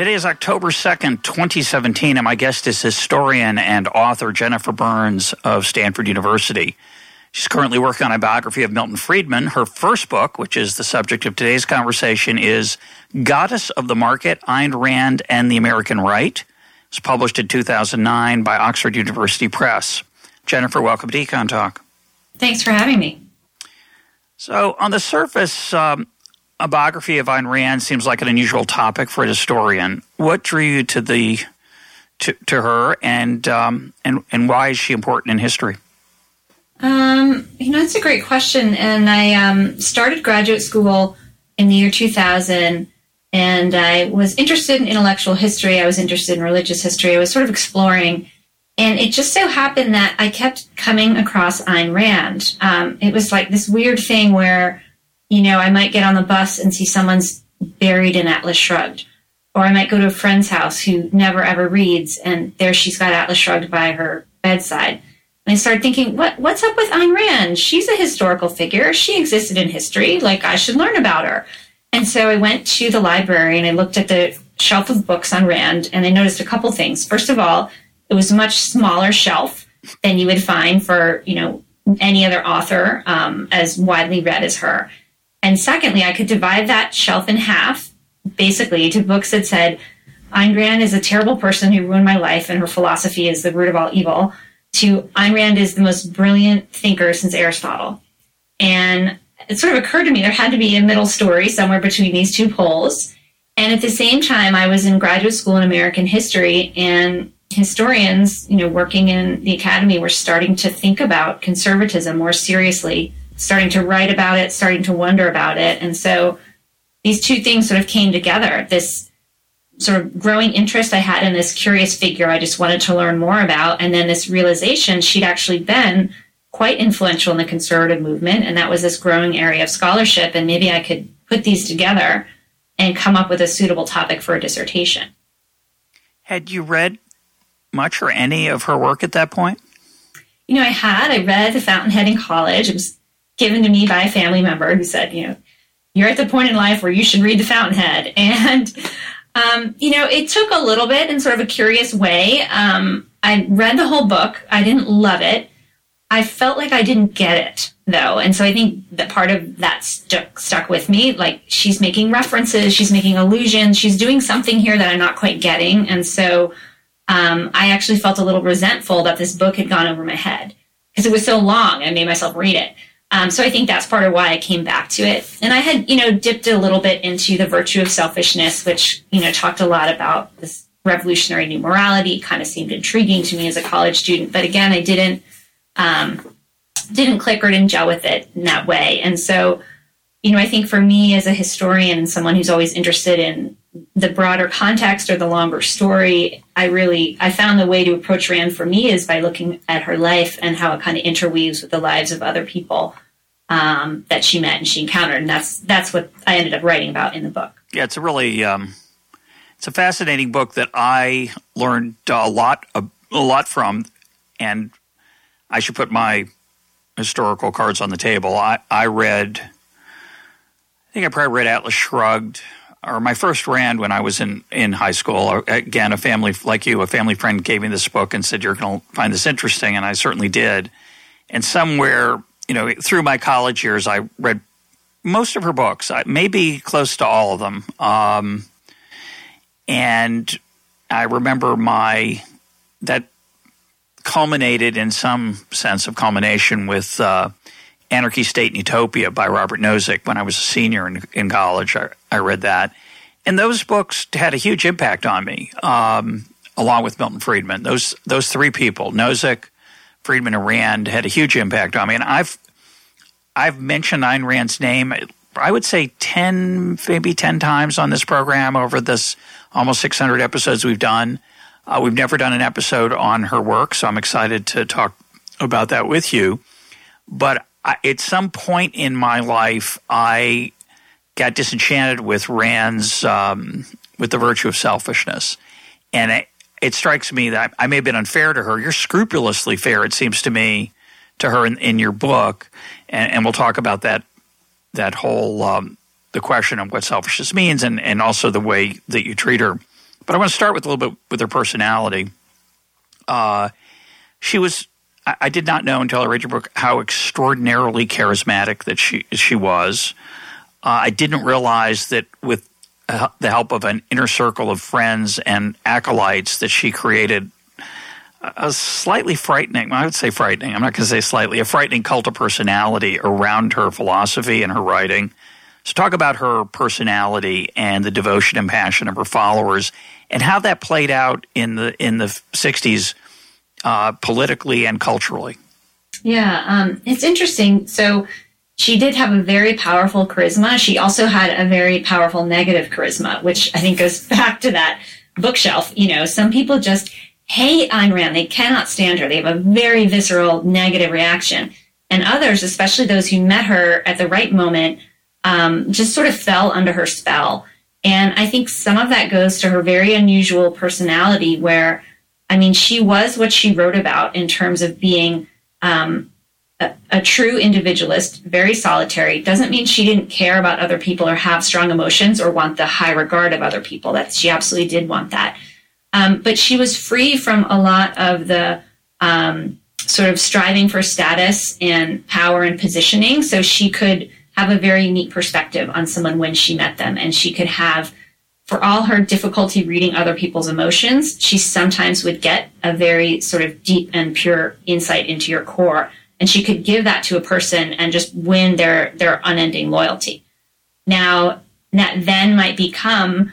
Today is October 2nd, 2017, and my guest is historian and author Jennifer Burns of Stanford University. She's currently working on a biography of Milton Friedman. Her first book, which is the subject of today's conversation, is Goddess of the Market Ayn Rand and the American Right. It's published in 2009 by Oxford University Press. Jennifer, welcome to EconTalk. Thanks for having me. So, on the surface, um, a biography of Ayn Rand seems like an unusual topic for a historian. What drew you to the to, to her, and um, and and why is she important in history? Um, you know, it's a great question. And I um, started graduate school in the year 2000, and I was interested in intellectual history. I was interested in religious history. I was sort of exploring. And it just so happened that I kept coming across Ayn Rand. Um, it was like this weird thing where, you know, I might get on the bus and see someone's buried in Atlas Shrugged. Or I might go to a friend's house who never ever reads, and there she's got Atlas Shrugged by her bedside I started thinking, what what's up with Ayn Rand? She's a historical figure. She existed in history. Like I should learn about her. And so I went to the library and I looked at the shelf of books on Rand and I noticed a couple things. First of all, it was a much smaller shelf than you would find for, you know, any other author um, as widely read as her. And secondly, I could divide that shelf in half, basically, to books that said, Ayn Rand is a terrible person who ruined my life and her philosophy is the root of all evil to Ayn Rand is the most brilliant thinker since Aristotle. And it sort of occurred to me there had to be a middle story somewhere between these two poles. And at the same time, I was in graduate school in American history, and historians, you know, working in the academy were starting to think about conservatism more seriously, starting to write about it, starting to wonder about it. And so these two things sort of came together. This sort of growing interest I had in this curious figure I just wanted to learn more about. And then this realization she'd actually been quite influential in the conservative movement. And that was this growing area of scholarship. And maybe I could put these together and come up with a suitable topic for a dissertation. Had you read much or any of her work at that point? You know, I had. I read The Fountainhead in college. It was given to me by a family member who said, you know, you're at the point in life where you should read The Fountainhead. And um, you know, it took a little bit in sort of a curious way. Um, I read the whole book. I didn't love it. I felt like I didn't get it though, and so I think that part of that stuck stuck with me. Like she's making references, she's making allusions, she's doing something here that I'm not quite getting, and so um, I actually felt a little resentful that this book had gone over my head because it was so long. I made myself read it. Um, so I think that's part of why I came back to it. And I had, you know, dipped a little bit into the virtue of selfishness, which, you know, talked a lot about this revolutionary new morality. Kind of seemed intriguing to me as a college student, but again, I didn't um, didn't click or didn't gel with it in that way. And so, you know, I think for me as a historian and someone who's always interested in the broader context or the longer story, I really I found the way to approach Rand for me is by looking at her life and how it kind of interweaves with the lives of other people um, that she met and she encountered, and that's that's what I ended up writing about in the book. Yeah, it's a really um, it's a fascinating book that I learned a lot a, a lot from, and I should put my historical cards on the table. I, I read, I think I probably read Atlas Shrugged or my first Rand when I was in, in high school. Again, a family like you, a family friend gave me this book and said, You're going to find this interesting. And I certainly did. And somewhere, you know, through my college years, I read most of her books, maybe close to all of them. Um, and I remember my, that culminated in some sense of culmination with uh, Anarchy, State, and Utopia by Robert Nozick when I was a senior in, in college. I, I read that. And those books had a huge impact on me, um, along with Milton Friedman. Those, those three people, Nozick, Friedman, and Rand, had a huge impact on me. And I've, I've mentioned Ayn Rand's name I would say 10, maybe 10 times on this program over this almost 600 episodes we've done. Uh, we've never done an episode on her work, so I'm excited to talk about that with you. But I, at some point in my life, I got disenchanted with Rand's, um, with the virtue of selfishness. And it, it strikes me that I may have been unfair to her. You're scrupulously fair, it seems to me, to her in, in your book. And, and, we'll talk about that, that whole, um, the question of what selfishness means and, and also the way that you treat her. But I want to start with a little bit with her personality. Uh, she was I, I, did not know until I read your book how extraordinarily charismatic that she she was. Uh, I didn't realize that with uh, the help of an inner circle of friends and acolytes that she created a slightly frightening, I would say frightening, I'm not going to say slightly, a frightening cult of personality around her philosophy and her writing. So, talk about her personality and the devotion and passion of her followers, and how that played out in the in the '60s, uh, politically and culturally. Yeah, um, it's interesting. So, she did have a very powerful charisma. She also had a very powerful negative charisma, which I think goes back to that bookshelf. You know, some people just hate Ayn Rand; they cannot stand her. They have a very visceral negative reaction, and others, especially those who met her at the right moment um, just sort of fell under her spell. And I think some of that goes to her very unusual personality, where, I mean, she was what she wrote about in terms of being um, a, a, true individualist, very solitary. Doesn't mean she didn't care about other people or have strong emotions or want the high regard of other people. That she absolutely did want that. Um, but she was free from a lot of the um, sort of striving for status and power and positioning. So she could have a very unique perspective on someone when she met them. And she could have, for all her difficulty reading other people's emotions, she sometimes would get a very sort of deep and pure insight into your core. And she could give that to a person and just win their, their unending loyalty. Now, that then might become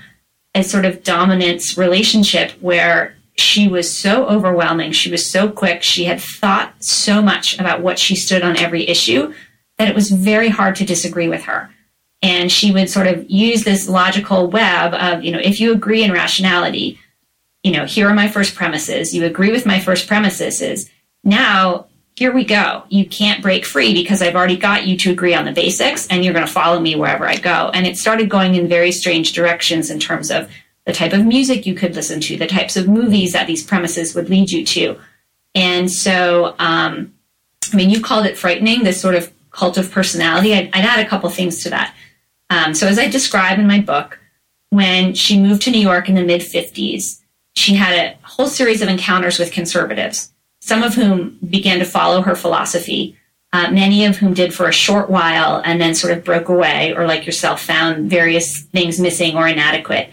a sort of dominance relationship where she was so overwhelming. She was so quick. She had thought so much about what she stood on every issue that it was very hard to disagree with her. And she would sort of use this logical web of, you know, if you agree in rationality, you know, here are my first premises. You agree with my first premises is now here we go. You can't break free because I've already got you to agree on the basics and you're going to follow me wherever I go. And it started going in very strange directions in terms of the type of music you could listen to, the types of movies that these premises would lead you to. And so, um, I mean, you called it frightening, this sort of cult of personality, I'd, I'd add a couple things to that. Um, so, as I describe in my book, when she moved to New York in the mid 50s, she had a whole series of encounters with conservatives, some of whom began to follow her philosophy, uh, many of whom did for a short while and then sort of broke away, or like yourself, found various things missing or inadequate.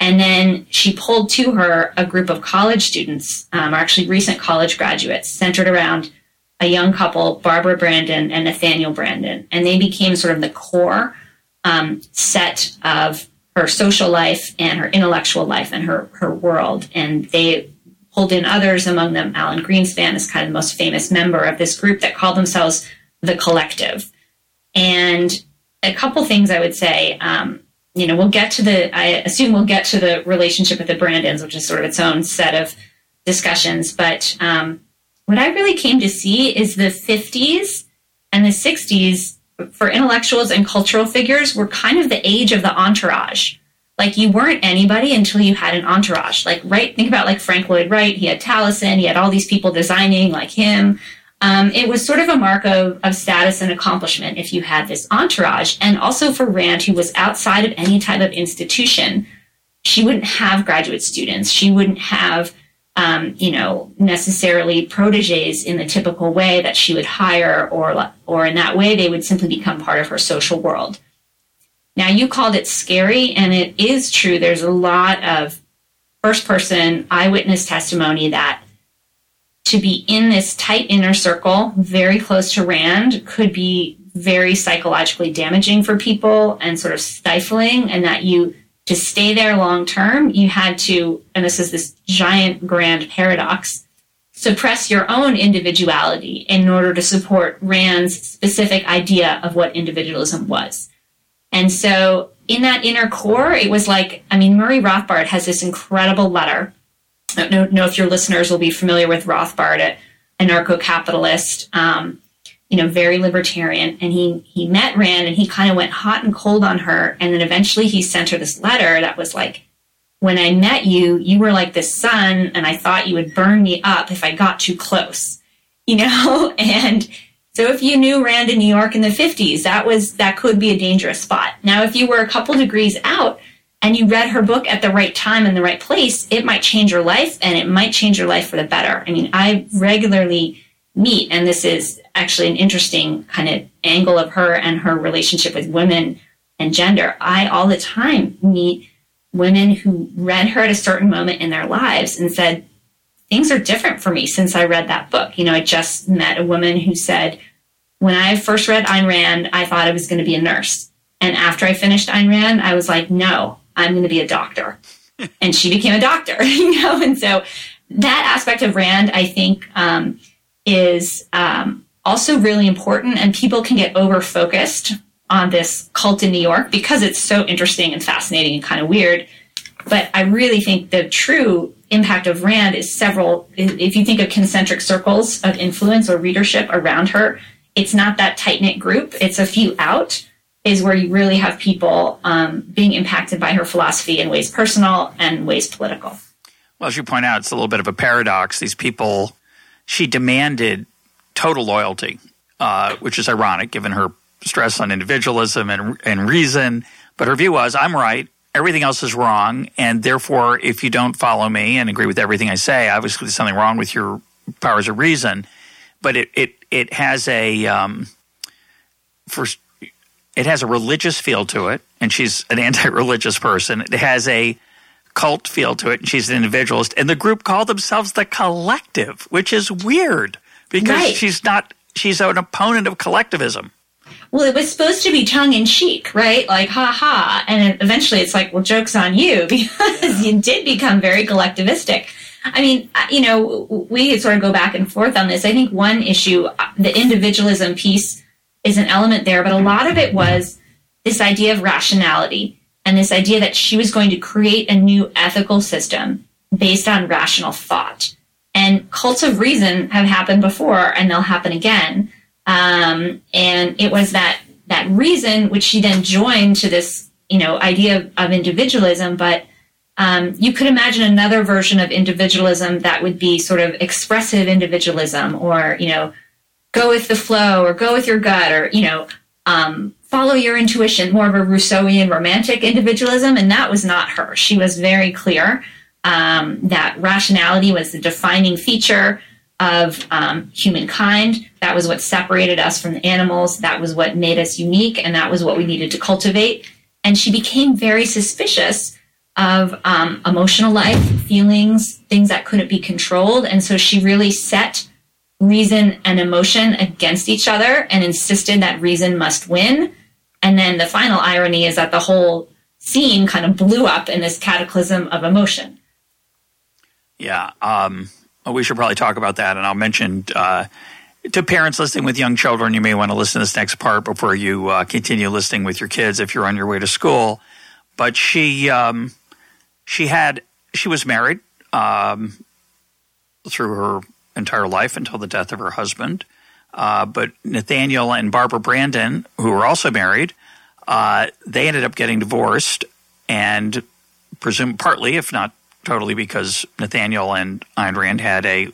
And then she pulled to her a group of college students, um, or actually recent college graduates, centered around a young couple, Barbara Branden and Nathaniel Branden. and they became sort of the core um, set of her social life and her intellectual life and her her world. And they pulled in others, among them Alan Greenspan is kind of the most famous member of this group that called themselves the Collective. And a couple things I would say. Um, you know, we'll get to the. I assume we'll get to the relationship with the Brandens, which is sort of its own set of discussions. But um, what I really came to see is the 50s and the 60s for intellectuals and cultural figures we were kind of the age of the entourage. Like you weren't anybody until you had an entourage. Like right, think about like Frank Lloyd Wright. He had Taliesin. He had all these people designing like him. Um, it was sort of a mark of, of status and accomplishment if you had this entourage. And also for Rand, who was outside of any type of institution, she wouldn't have graduate students. She wouldn't have um, you know, necessarily proteges in the typical way that she would hire, or or in that way they would simply become part of her social world. Now, you called it scary, and it is true. There's a lot of first person eyewitness testimony that to be in this tight inner circle, very close to Rand, could be very psychologically damaging for people and sort of stifling, and that you to stay there long term, you had to, and this is this giant grand paradox, suppress your own individuality in order to support Rand's specific idea of what individualism was. And so in that inner core, it was like, I mean, Murray Rothbard has this incredible letter. I don't know if your listeners will be familiar with Rothbard, a anarcho-capitalist, um, you know, very libertarian. And he, he met Rand and he kind of went hot and cold on her. And then eventually he sent her this letter that was like, when I met you, you were like the sun and I thought you would burn me up if I got too close, you know? And so if you knew Rand in New York in the 50s, that was that could be a dangerous spot. Now if you were a couple degrees out and you read her book at the right time in the right place, it might change your life and it might change your life for the better. I mean, I regularly meet and this is actually an interesting kind of angle of her and her relationship with women and gender. I all the time meet women who read her at a certain moment in their lives and said, things are different for me since I read that book. You know, I just met a woman who said, when I first read Ayn Rand, I thought I was going to be a nurse. And after I finished Ayn Rand, I was like, no, I'm going to be a doctor. and she became a doctor, you know? And so that aspect of Rand, I think, um, is um, also really important. And people can get over focused on this cult in New York because it's so interesting and fascinating and kind of weird. But I really think the true impact of Rand is several. If you think of concentric circles of influence or readership around her, it's not that tight knit group. It's a few out is where you really have people um, being impacted by her philosophy in ways personal and ways political. Well, as you point out, it's a little bit of a paradox. These people, she demanded total loyalty, uh, which is ironic given her stress on individualism and, and reason. But her view was, I'm right. Everything else is wrong. And therefore, if you don't follow me and agree with everything I say, obviously there's something wrong with your powers of reason. But it, it, it has a, um, first, it has a religious feel to it. And she's an anti religious person. It has a cult feel to it. And she's an individualist. And the group called themselves the collective, which is weird because right. she's not, she's an opponent of collectivism well, it was supposed to be tongue in cheek, right? Like, ha ha. And eventually it's like, well, joke's on you because you did become very collectivistic. I mean, you know, we sort of go back and forth on this. I think one issue, uh, the individualism piece is an element there, but a lot of it was this idea of rationality and this idea that she was going to create a new ethical system based on rational thought. And cults of reason have happened before and they'll happen again. Um, and it was that that reason which she then joined to this you know idea of, of individualism. But um, you could imagine another version of individualism that would be sort of expressive individualism or you know go with the flow or go with your gut or you know um, follow your intuition more of a rousseauian romantic individualism. And that was not her. She was very clear um, that rationality was the defining feature of um, humankind. That was what separated us from the animals. That was what made us unique, and that was what we needed to cultivate. And she became very suspicious of um, emotional life, feelings, things that couldn't be controlled. And so she really set reason and emotion against each other and insisted that reason must win. And then the final irony is that the whole scene kind of blew up in this cataclysm of emotion. Yeah. Um, we should probably talk about that. And I'll mention uh, to parents listening with young children, you may want to listen to this next part before you uh, continue listening with your kids if you're on your way to school. But she um, she had she was married um, through her entire life until the death of her husband. Uh, but Nathaniel and Barbara Branden, who were also married, uh, they ended up getting divorced, and presume partly, if not totally because Nathaniel and Ayn Rand had a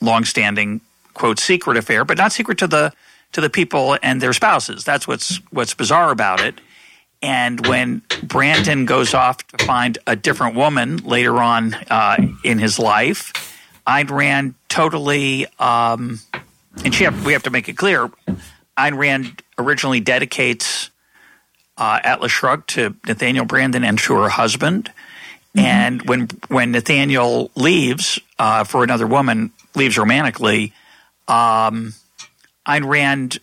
long-standing quote secret affair, but not secret to the to the people and their spouses. That's what's what's bizarre about it. And when Branden goes off to find a different woman later on uh, in his life, Ayn Rand totally, um, and she have, we have to make it clear, Ayn Rand originally dedicates uh, Atlas Shrugged to Nathaniel Branden and to her husband. Mm-hmm. And when when Nathaniel leaves uh, for another woman, leaves romantically, um, Ayn Rand.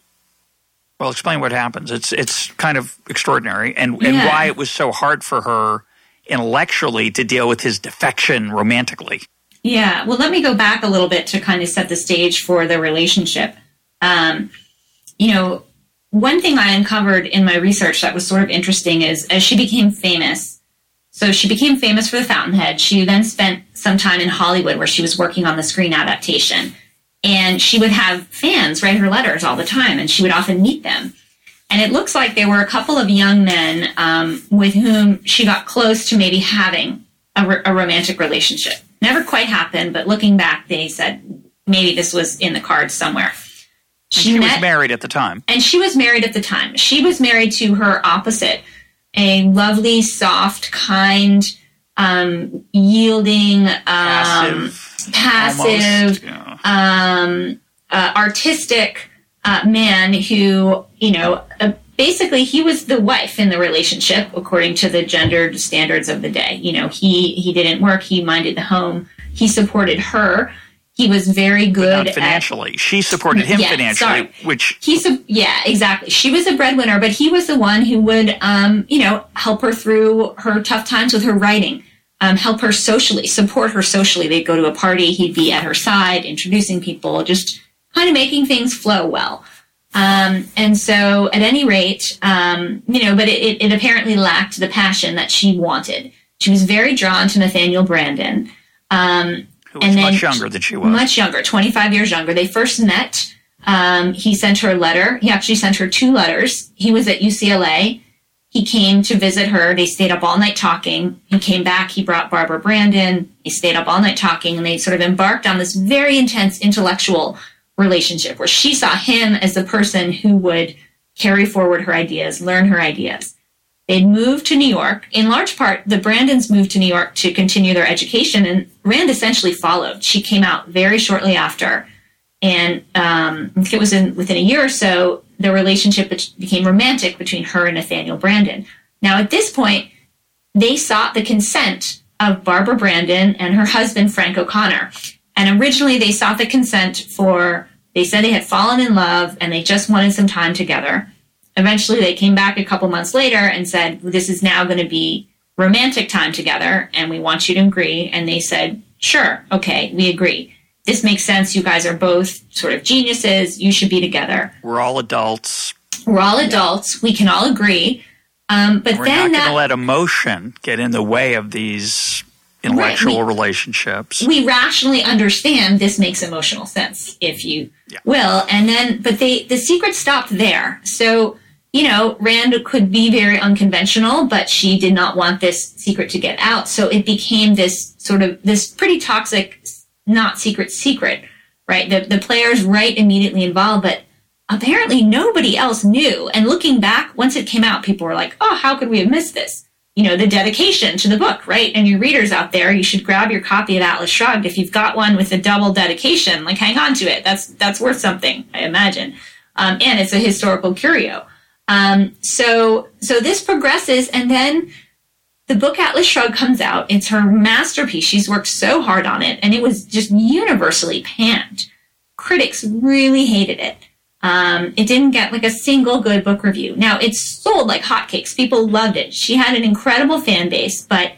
Well, explain what happens. It's it's kind of extraordinary, and yeah. and why it was so hard for her intellectually to deal with his defection romantically. Yeah. Well, let me go back a little bit to kind of set the stage for the relationship. Um, you know, one thing I uncovered in my research that was sort of interesting is as she became famous, so she became famous for The Fountainhead. She then spent some time in Hollywood where she was working on the screen adaptation. And she would have fans write her letters all the time, and she would often meet them. And it looks like there were a couple of young men um, with whom she got close to maybe having a, a romantic relationship. Never quite happened, but looking back, they said maybe this was in the cards somewhere. She, she met, was married at the time. And she was married at the time. She was married to her opposite, a lovely, soft, kind, um, yielding, um, passive, passive yeah. um, uh, artistic uh, man who, you know, uh, basically he was the wife in the relationship according to the gendered standards of the day. You know, he he didn't work, he minded the home, he supported her he was very good financially. At, she supported him yeah, financially, sorry. which he's a, yeah, exactly. She was a breadwinner, but he was the one who would, um, you know, help her through her tough times with her writing, um, help her socially, support her socially. They'd go to a party, he'd be at her side, introducing people, just kind of making things flow well. Um, and so, at any rate, um, you know, but it, it apparently lacked the passion that she wanted. She was very drawn to Nathaniel Branden. Um, who was and much younger than she was. Much younger, 25 years younger. They first met. Um, he sent her a letter. He actually sent her two letters. He was at UCLA. He came to visit her. They stayed up all night talking. He came back. He brought Barbara Branden. They stayed up all night talking, and they sort of embarked on this very intense intellectual relationship where she saw him as the person who would carry forward her ideas, learn her ideas. They'd moved to New York. In large part, the Brandens moved to New York to continue their education, and Rand essentially followed. She came out very shortly after, and um, it was in, within a year or so, the relationship became romantic between her and Nathaniel Branden. Now, at this point, they sought the consent of Barbara Branden and her husband, Frank O'Connor. And originally, they sought the consent for, they said they had fallen in love and they just wanted some time together. Eventually, they came back a couple months later and said, This is now going to be romantic time together, and we want you to agree. And they said, Sure, okay, we agree. This makes sense. You guys are both sort of geniuses. You should be together. We're all adults. We're all adults. We can all agree. Um, but We're then not going to let emotion get in the way of these intellectual right. we, relationships. We rationally understand this makes emotional sense, if you yeah. will. And then, but they the secret stopped there. So you know, Rand could be very unconventional, but she did not want this secret to get out. So it became this sort of this pretty toxic, not secret secret, right? The the players right immediately involved, but apparently nobody else knew. And looking back, once it came out, people were like, "Oh, how could we have missed this?" You know, the dedication to the book, right? And your readers out there, you should grab your copy of Atlas Shrugged if you've got one with a double dedication. Like, hang on to it. That's that's worth something, I imagine. Um, and it's a historical curio. Um, so so this progresses, and then the book Atlas Shrugged comes out. It's her masterpiece. She's worked so hard on it, and it was just universally panned. Critics really hated it. Um, it didn't get like a single good book review. Now it sold like hotcakes. People loved it. She had an incredible fan base, but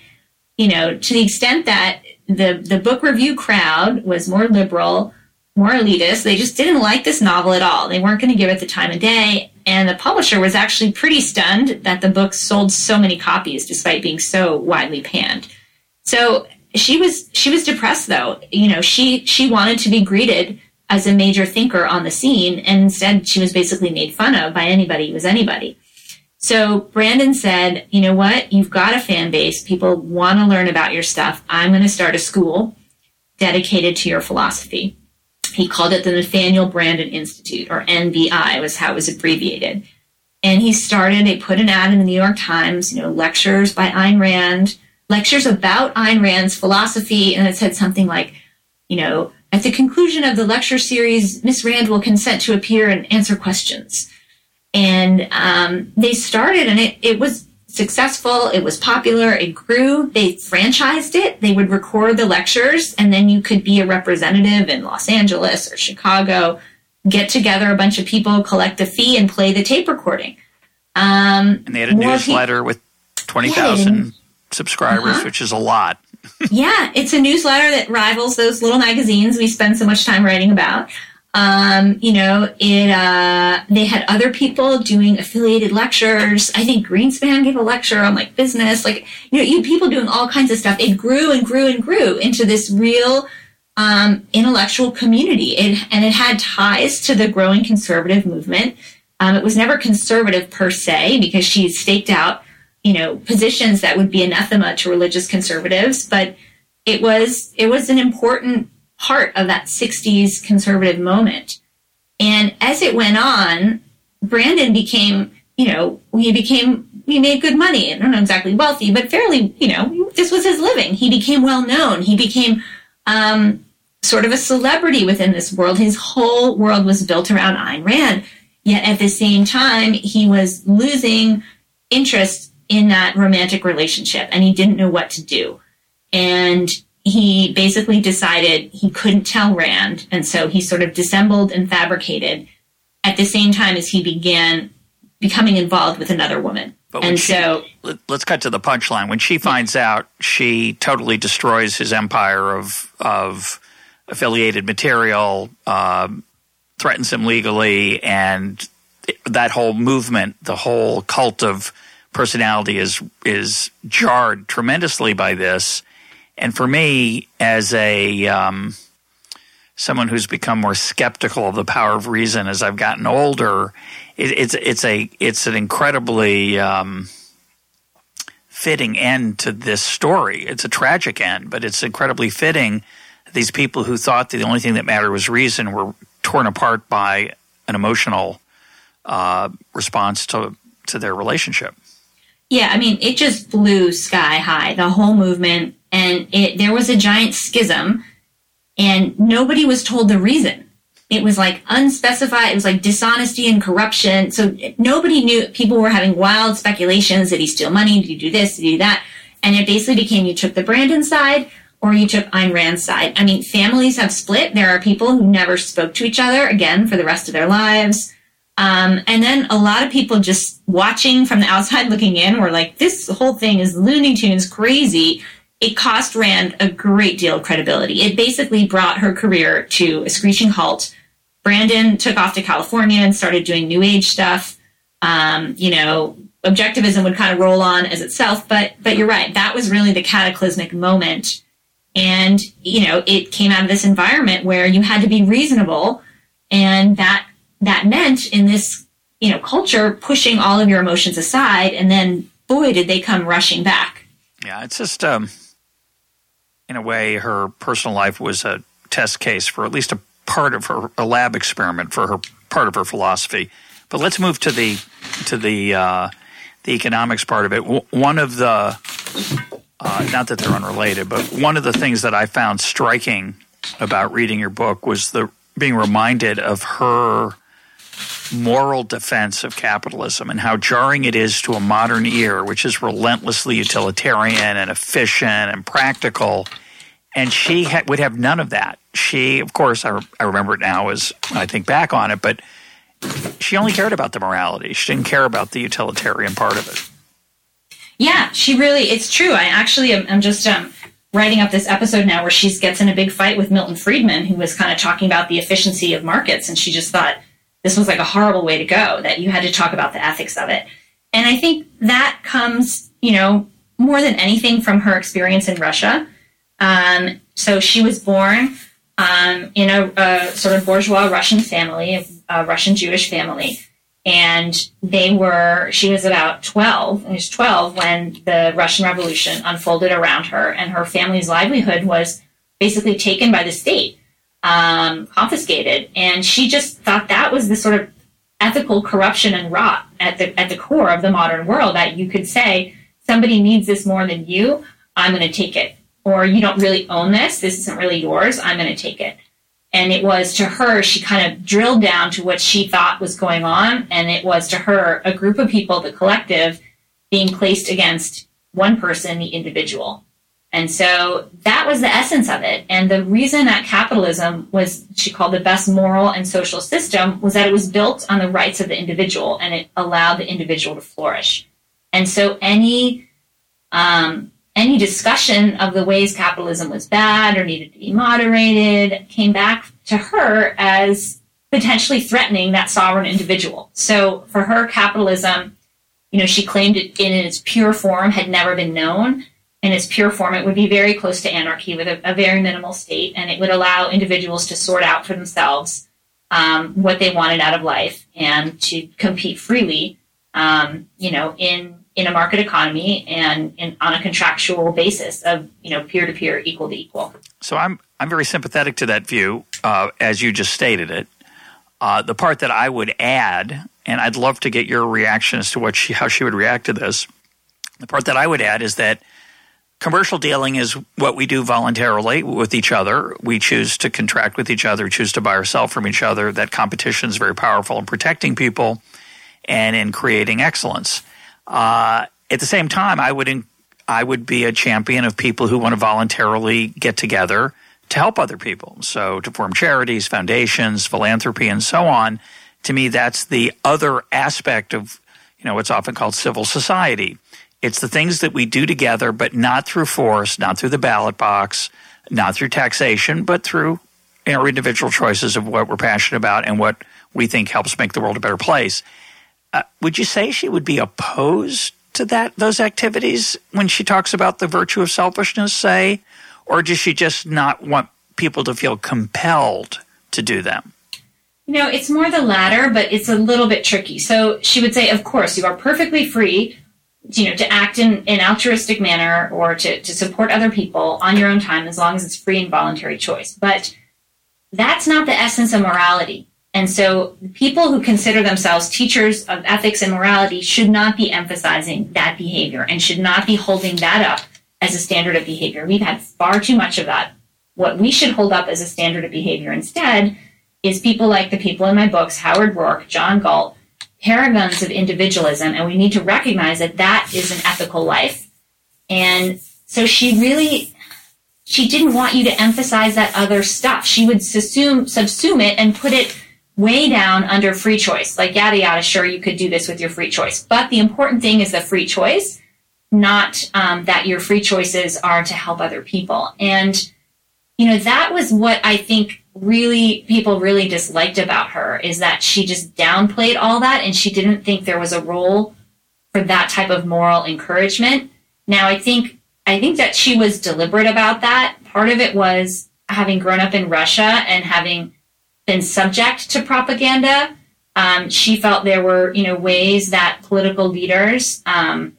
you know, to the extent that the the book review crowd was more liberal, more elitist, they just didn't like this novel at all. They weren't going to give it the time of day. And the publisher was actually pretty stunned that the book sold so many copies despite being so widely panned. So she was she was depressed though. You know, she she wanted to be greeted as a major thinker on the scene, and instead she was basically made fun of by anybody who was anybody. So Branden said, you know what, you've got a fan base. People want to learn about your stuff. I'm going to start a school dedicated to your philosophy. He called it the Nathaniel Branden Institute, or NBI was how it was abbreviated. And he started, they put an ad in the New York Times, you know, lectures by Ayn Rand, lectures about Ayn Rand's philosophy, and it said something like, you know, at the conclusion of the lecture series, Miss Rand will consent to appear and answer questions. And um, they started, and it, it was successful. It was popular. It grew. They franchised it. They would record the lectures, and then you could be a representative in Los Angeles or Chicago, get together a bunch of people, collect a fee, and play the tape recording. Um, and they had a newsletter with 20,000 yeah, subscribers, uh-huh. which is a lot. yeah, it's a newsletter that rivals those little magazines we spend so much time writing about. Um, you know, it uh, they had other people doing affiliated lectures. I think Greenspan gave a lecture on like business, like you know, you people doing all kinds of stuff. It grew and grew and grew into this real um, intellectual community, it, and it had ties to the growing conservative movement. Um, it was never conservative per se because she staked out, you know, positions that would be anathema to religious conservatives, but it was it was an important part of that 60s conservative moment. And as it went on, Branden became, you know, he became, he made good money. I don't know exactly wealthy, but fairly, you know, this was his living. He became well known. He became um, sort of a celebrity within this world. His whole world was built around Ayn Rand. Yet at the same time, he was losing interest in that romantic relationship and he didn't know what to do. And he basically decided he couldn't tell Rand, and so he sort of dissembled and fabricated at the same time as he began becoming involved with another woman. and she, so, let's cut to the punchline. When she finds out, she totally destroys his empire of of affiliated material, um, threatens him legally, and that whole movement, the whole cult of personality, is is jarred tremendously by this and for me, as a um, someone who's become more skeptical of the power of reason as I've gotten older, it, it's it's a it's an incredibly um, fitting end to this story. It's a tragic end, but it's incredibly fitting. These people who thought that the only thing that mattered was reason were torn apart by an emotional uh, response to to their relationship. Yeah, I mean, it just blew sky high. The whole movement and it there was a giant schism and nobody was told the reason it was like unspecified it was like dishonesty and corruption so nobody knew people were having wild speculations did he steal money did he do this did he do that and it basically became you took the Branden side or you took Ayn Rand's side. I mean, families have split. There are people who never spoke to each other again for the rest of their lives. Um, and then a lot of people just watching from the outside looking in were like, this whole thing is Looney Tunes crazy it cost Rand a great deal of credibility. It basically brought her career to a screeching halt. Branden took off to California and started doing new age stuff. Um, you know, objectivism would kind of roll on as itself, but but you're right. That was really the cataclysmic moment. And, you know, it came out of this environment where you had to be reasonable and that that meant in this, you know, culture pushing all of your emotions aside and then boy did they come rushing back. Yeah, it's just um in a way, her personal life was a test case for at least a part of her, a lab experiment for her part of her philosophy. But let's move to the to the uh, the economics part of it. One of the uh, not that they're unrelated, but one of the things that I found striking about reading your book was the being reminded of her moral defense of capitalism and how jarring it is to a modern ear, which is relentlessly utilitarian and efficient and practical. And she ha- would have none of that. She, of course, I, re- I remember it now as I think back on it, but she only cared about the morality. She didn't care about the utilitarian part of it. Yeah, she really, it's true. I actually am I'm just um, writing up this episode now where she gets in a big fight with Milton Friedman, who was kind of talking about the efficiency of markets. And she just thought, this was like a horrible way to go, that you had to talk about the ethics of it. And I think that comes, you know, more than anything from her experience in Russia. Um, so she was born um, in a, a, sort of bourgeois Russian family, a Russian Jewish family. And they were, she was about 12, and she was 12 when the Russian Revolution unfolded around her, and her family's livelihood was basically taken by the state um, confiscated. And she just thought that was the sort of ethical corruption and rot at the at the core of the modern world that you could say somebody needs this more than you. I'm going to take it, or you don't really own this. This isn't really yours. I'm going to take it. And it was to her, she kind of drilled down to what she thought was going on. And it was to her, a group of people, the collective, being placed against one person, the individual. And so that was the essence of it. And the reason that capitalism was, she called the best moral and social system, was that it was built on the rights of the individual and it allowed the individual to flourish. And so any, um, any discussion of the ways capitalism was bad or needed to be moderated came back to her as potentially threatening that sovereign individual. So for her, capitalism, you know, she claimed it in its pure form had never been known. In its pure form, it would be very close to anarchy with a, a very minimal state, and it would allow individuals to sort out for themselves um, what they wanted out of life and to compete freely, um, you know, in in a market economy and in, on a contractual basis of you know peer to peer, equal to equal. So I'm I'm very sympathetic to that view, uh, as you just stated it. Uh, the part that I would add, and I'd love to get your reaction as to what she how she would react to this. The part that I would add is that commercial dealing is what we do voluntarily with each other. We choose to contract with each other, choose to buy or sell from each other. That competition is very powerful in protecting people and in creating excellence. Uh, at the same time, I would in, I would be a champion of people who want to voluntarily get together to help other people. So to form charities, foundations, philanthropy, and so on. To me, that's the other aspect of you know what's often called civil society. It's the things that we do together, but not through force, not through the ballot box, not through taxation, but through our individual choices of what we're passionate about and what we think helps make the world a better place. Uh, would you say she would be opposed to that those activities when she talks about the virtue of selfishness, say, or does she just not want people to feel compelled to do them? You know, it's more the latter, but it's a little bit tricky. So she would say, of course, you are perfectly free, you know, to act in an altruistic manner or to, to support other people on your own time as long as it's free and voluntary choice. But that's not the essence of morality. And so people who consider themselves teachers of ethics and morality should not be emphasizing that behavior and should not be holding that up as a standard of behavior. We've had far too much of that. What we should hold up as a standard of behavior instead is people like the people in my books, Howard Roark, John Galt, paragons of individualism. And we need to recognize that that is an ethical life. And so she really she didn't want you to emphasize that other stuff. She would subsume subsume it and put it way down under free choice. Like, yada, yada, sure, you could do this with your free choice. But the important thing is the free choice, not um, that your free choices are to help other people. And, you know, that was what I think really people really disliked about her is that she just downplayed all that and she didn't think there was a role for that type of moral encouragement. Now, I think I think that she was deliberate about that. Part of it was having grown up in Russia and having been subject to propaganda. Um, she felt there were, you know, ways that political leaders um,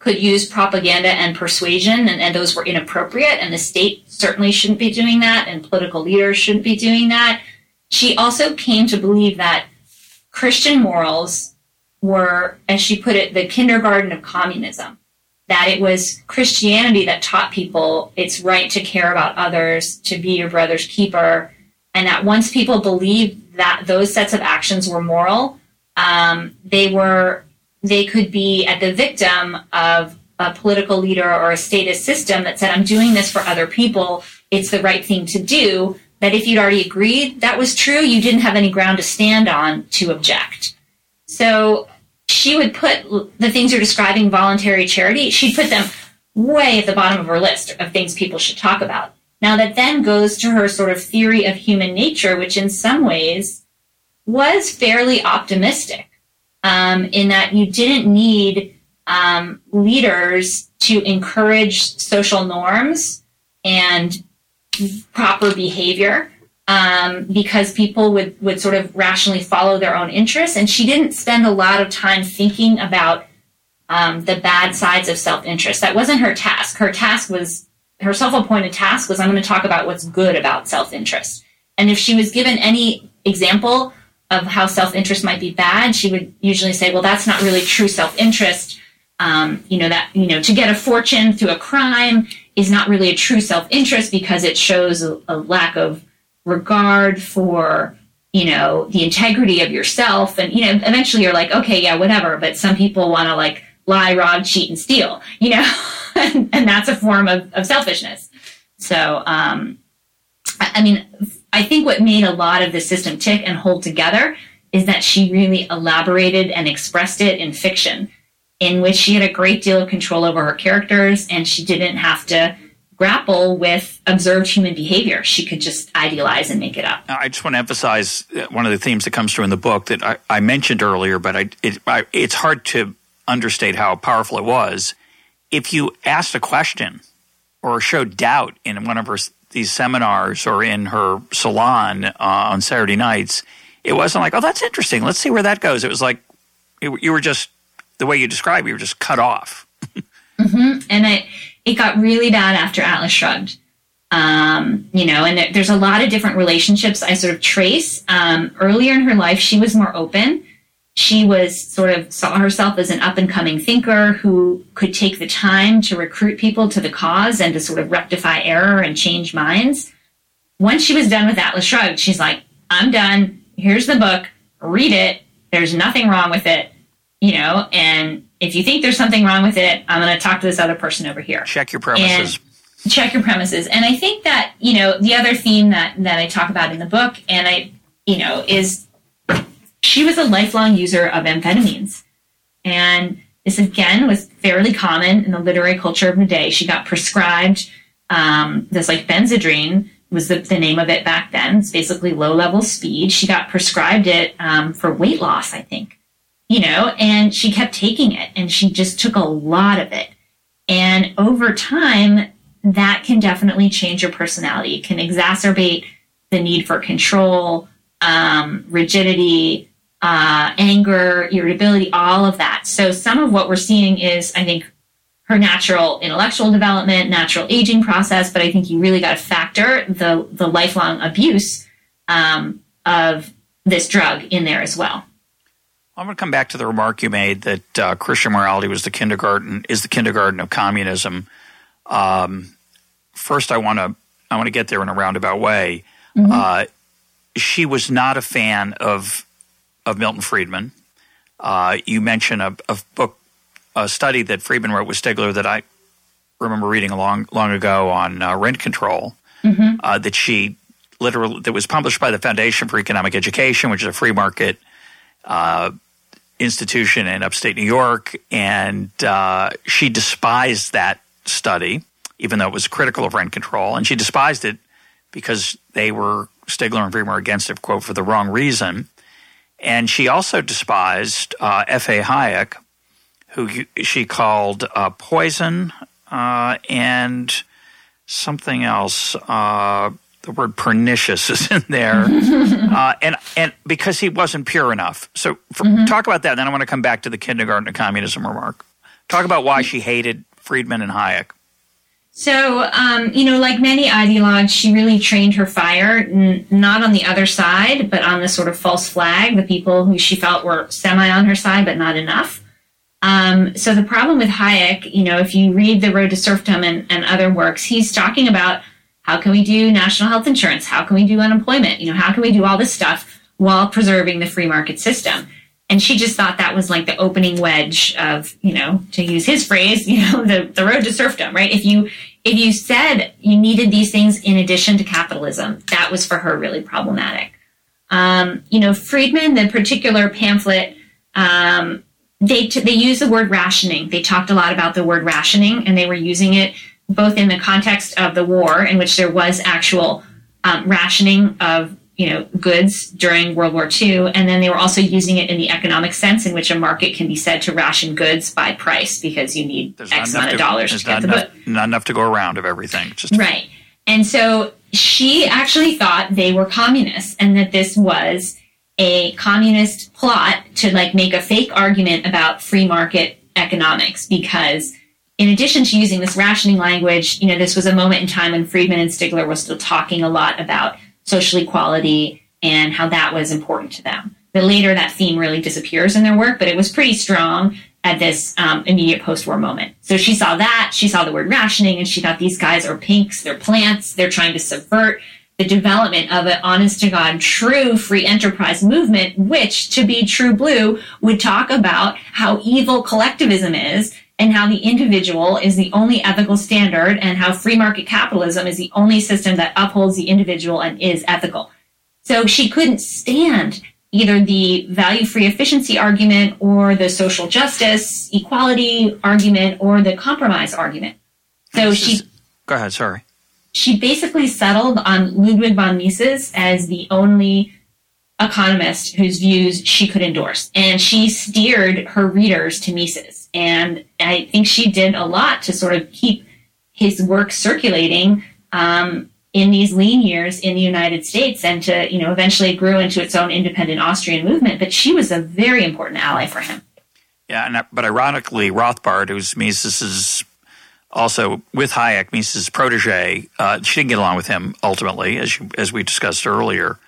could use propaganda and persuasion, and, and, those were inappropriate. And the state certainly shouldn't be doing that, and political leaders shouldn't be doing that. She also came to believe that Christian morals were, as she put it, the kindergarten of communism. That it was Christianity that taught people it's right to care about others, to be your brother's keeper, and that once people believed that those sets of actions were moral, um, they were they could be at the victim of a political leader or a statist system that said, "I'm doing this for other people. It's the right thing to do." That if you'd already agreed that was true, you didn't have any ground to stand on to object. So she would put the things you're describing, voluntary charity, she'd put them way at the bottom of her list of things people should talk about. Now, that then goes to her sort of theory of human nature, which in some ways was fairly optimistic um, in that you didn't need um, leaders to encourage social norms and proper behavior um, because people would, would sort of rationally follow their own interests. And she didn't spend a lot of time thinking about um, the bad sides of self interest. That wasn't her task. Her task was her self-appointed task was I'm going to talk about what's good about self-interest. And if she was given any example of how self-interest might be bad, she would usually say, "Well, that's not really true self-interest. Um, you know that you know to get a fortune through a crime is not really a true self-interest because it shows a, a lack of regard for you know the integrity of yourself. And you know eventually you're like okay yeah whatever. But some people want to like lie rob cheat and steal you know? And, and that's a form of, of selfishness. So, um, I, I mean, I think what made a lot of the system tick and hold together is that she really elaborated and expressed it in fiction, in which she had a great deal of control over her characters and she didn't have to grapple with observed human behavior. She could just idealize and make it up. I just want to emphasize uh, one of the themes that comes through in the book that I, I mentioned earlier, but I, it, I, it's hard to understate how powerful it was. If you asked a question or showed doubt in one of her these seminars or in her salon uh, on Saturday nights, it wasn't like, oh, that's interesting. Let's see where that goes. It was like you were just the way you describe, you were just cut off. mm-hmm. And it it got really bad after Atlas Shrugged. Um, you know, and there's a lot of different relationships I sort of trace. Um, earlier in her life, she was more open. She was sort of saw herself as an up and coming thinker who could take the time to recruit people to the cause and to sort of rectify error and change minds. Once she was done with Atlas Shrugged, she's like, I'm done. Here's the book. Read it. There's nothing wrong with it. You know, and if you think there's something wrong with it, I'm going to talk to this other person over here. Check your premises. And check your premises. And I think that, you know, the other theme that, that I talk about in the book, and I, you know, is she was a lifelong user of amphetamines. And this again was fairly common in the literary culture of the day. She got prescribed um, this like Benzedrine was the, the, name of it back then. It's basically low level speed. She got prescribed it um, for weight loss, I think you know, and she kept taking it and she just took a lot of it. And over time, that can definitely change your personality. It can exacerbate the need for control, um, rigidity, uh, anger, irritability, all of that. So some of what we're seeing is, I think, her natural intellectual development, natural aging process, but I think you really got to factor the the lifelong abuse um, of this drug in there as well. I'm going to come back to the remark you made that uh, Christian morality was the kindergarten is the kindergarten of communism. Um, first, I want to I want to get there in a roundabout way. Mm-hmm. Uh, she was not a fan of of Milton Friedman. Uh, you mentioned a, a, book, a study that Friedman wrote with Stigler that I remember reading a long long ago on uh, rent control. Mm-hmm. Uh, that she literally that was published by the Foundation for Economic Education, which is a free market uh, institution in upstate New York, and uh, she despised that study, even though it was critical of rent control, and she despised it because they were Stigler and were against it, quote, for the wrong reason. And she also despised uh, F.A. Hayek, who she called uh, poison uh, and something else. The word pernicious is in there, uh, and and because he wasn't pure enough. So for, mm-hmm. talk about that. Then I want to come back to the kindergarten of communism remark. Talk about why she hated Friedman and Hayek. So, um, you know, like many ideologues, she really trained her fire, n- not on the other side, but on the sort of false flag, the people who she felt were semi on her side, but not enough. Um, so the problem with Hayek, you know, if you read The Road to Serfdom and, and other works, he's talking about how can we do national health insurance? How can we do unemployment? You know, how can we do all this stuff while preserving the free market system? And she just thought that was like the opening wedge of, you know, to use his phrase, you know, the, the road to serfdom, right? If you, if you said you needed these things in addition to capitalism, that was for her really problematic. Um, you know, Friedman, the particular pamphlet, um, they, t- they use the word rationing. They talked a lot about the word rationing and they were using it both in the context of the war, in which there was actual um, rationing of you know goods during World War II, and then they were also using it in the economic sense, in which a market can be said to ration goods by price because you need there's X amount of dollars to get the enough, Not enough to go around of everything. Just right, and so she actually thought they were communists, and that this was a communist plot to like make a fake argument about free market economics because in addition to using this rationing language, you know, this was a moment in time when Friedman and Stigler were still talking a lot about social equality and how that was important to them. But later that theme really disappears in their work, but it was pretty strong at this um, immediate post-war moment. So she saw that, she saw the word rationing, and she thought these guys are pinks, they're plants, they're trying to subvert the development of an honest to God true free enterprise movement, which to be true blue would talk about how evil collectivism is and how the individual is the only ethical standard and how free market capitalism is the only system that upholds the individual and is ethical. So she couldn't stand either the value free efficiency argument or the social justice equality argument or the compromise argument. So this she is, Go ahead. Sorry. She basically settled on Ludwig von Mises as the only economist whose views she could endorse. And she steered her readers to Mises. And I think she did a lot to sort of keep his work circulating um, in these lean years in the United States and to, you know, eventually grew into its own independent Austrian movement. But she was a very important ally for him. Yeah, and, but ironically, Rothbard, who's Mises's also with Hayek, Mises' protege, uh, she didn't get along with him ultimately, as you, as we discussed earlier.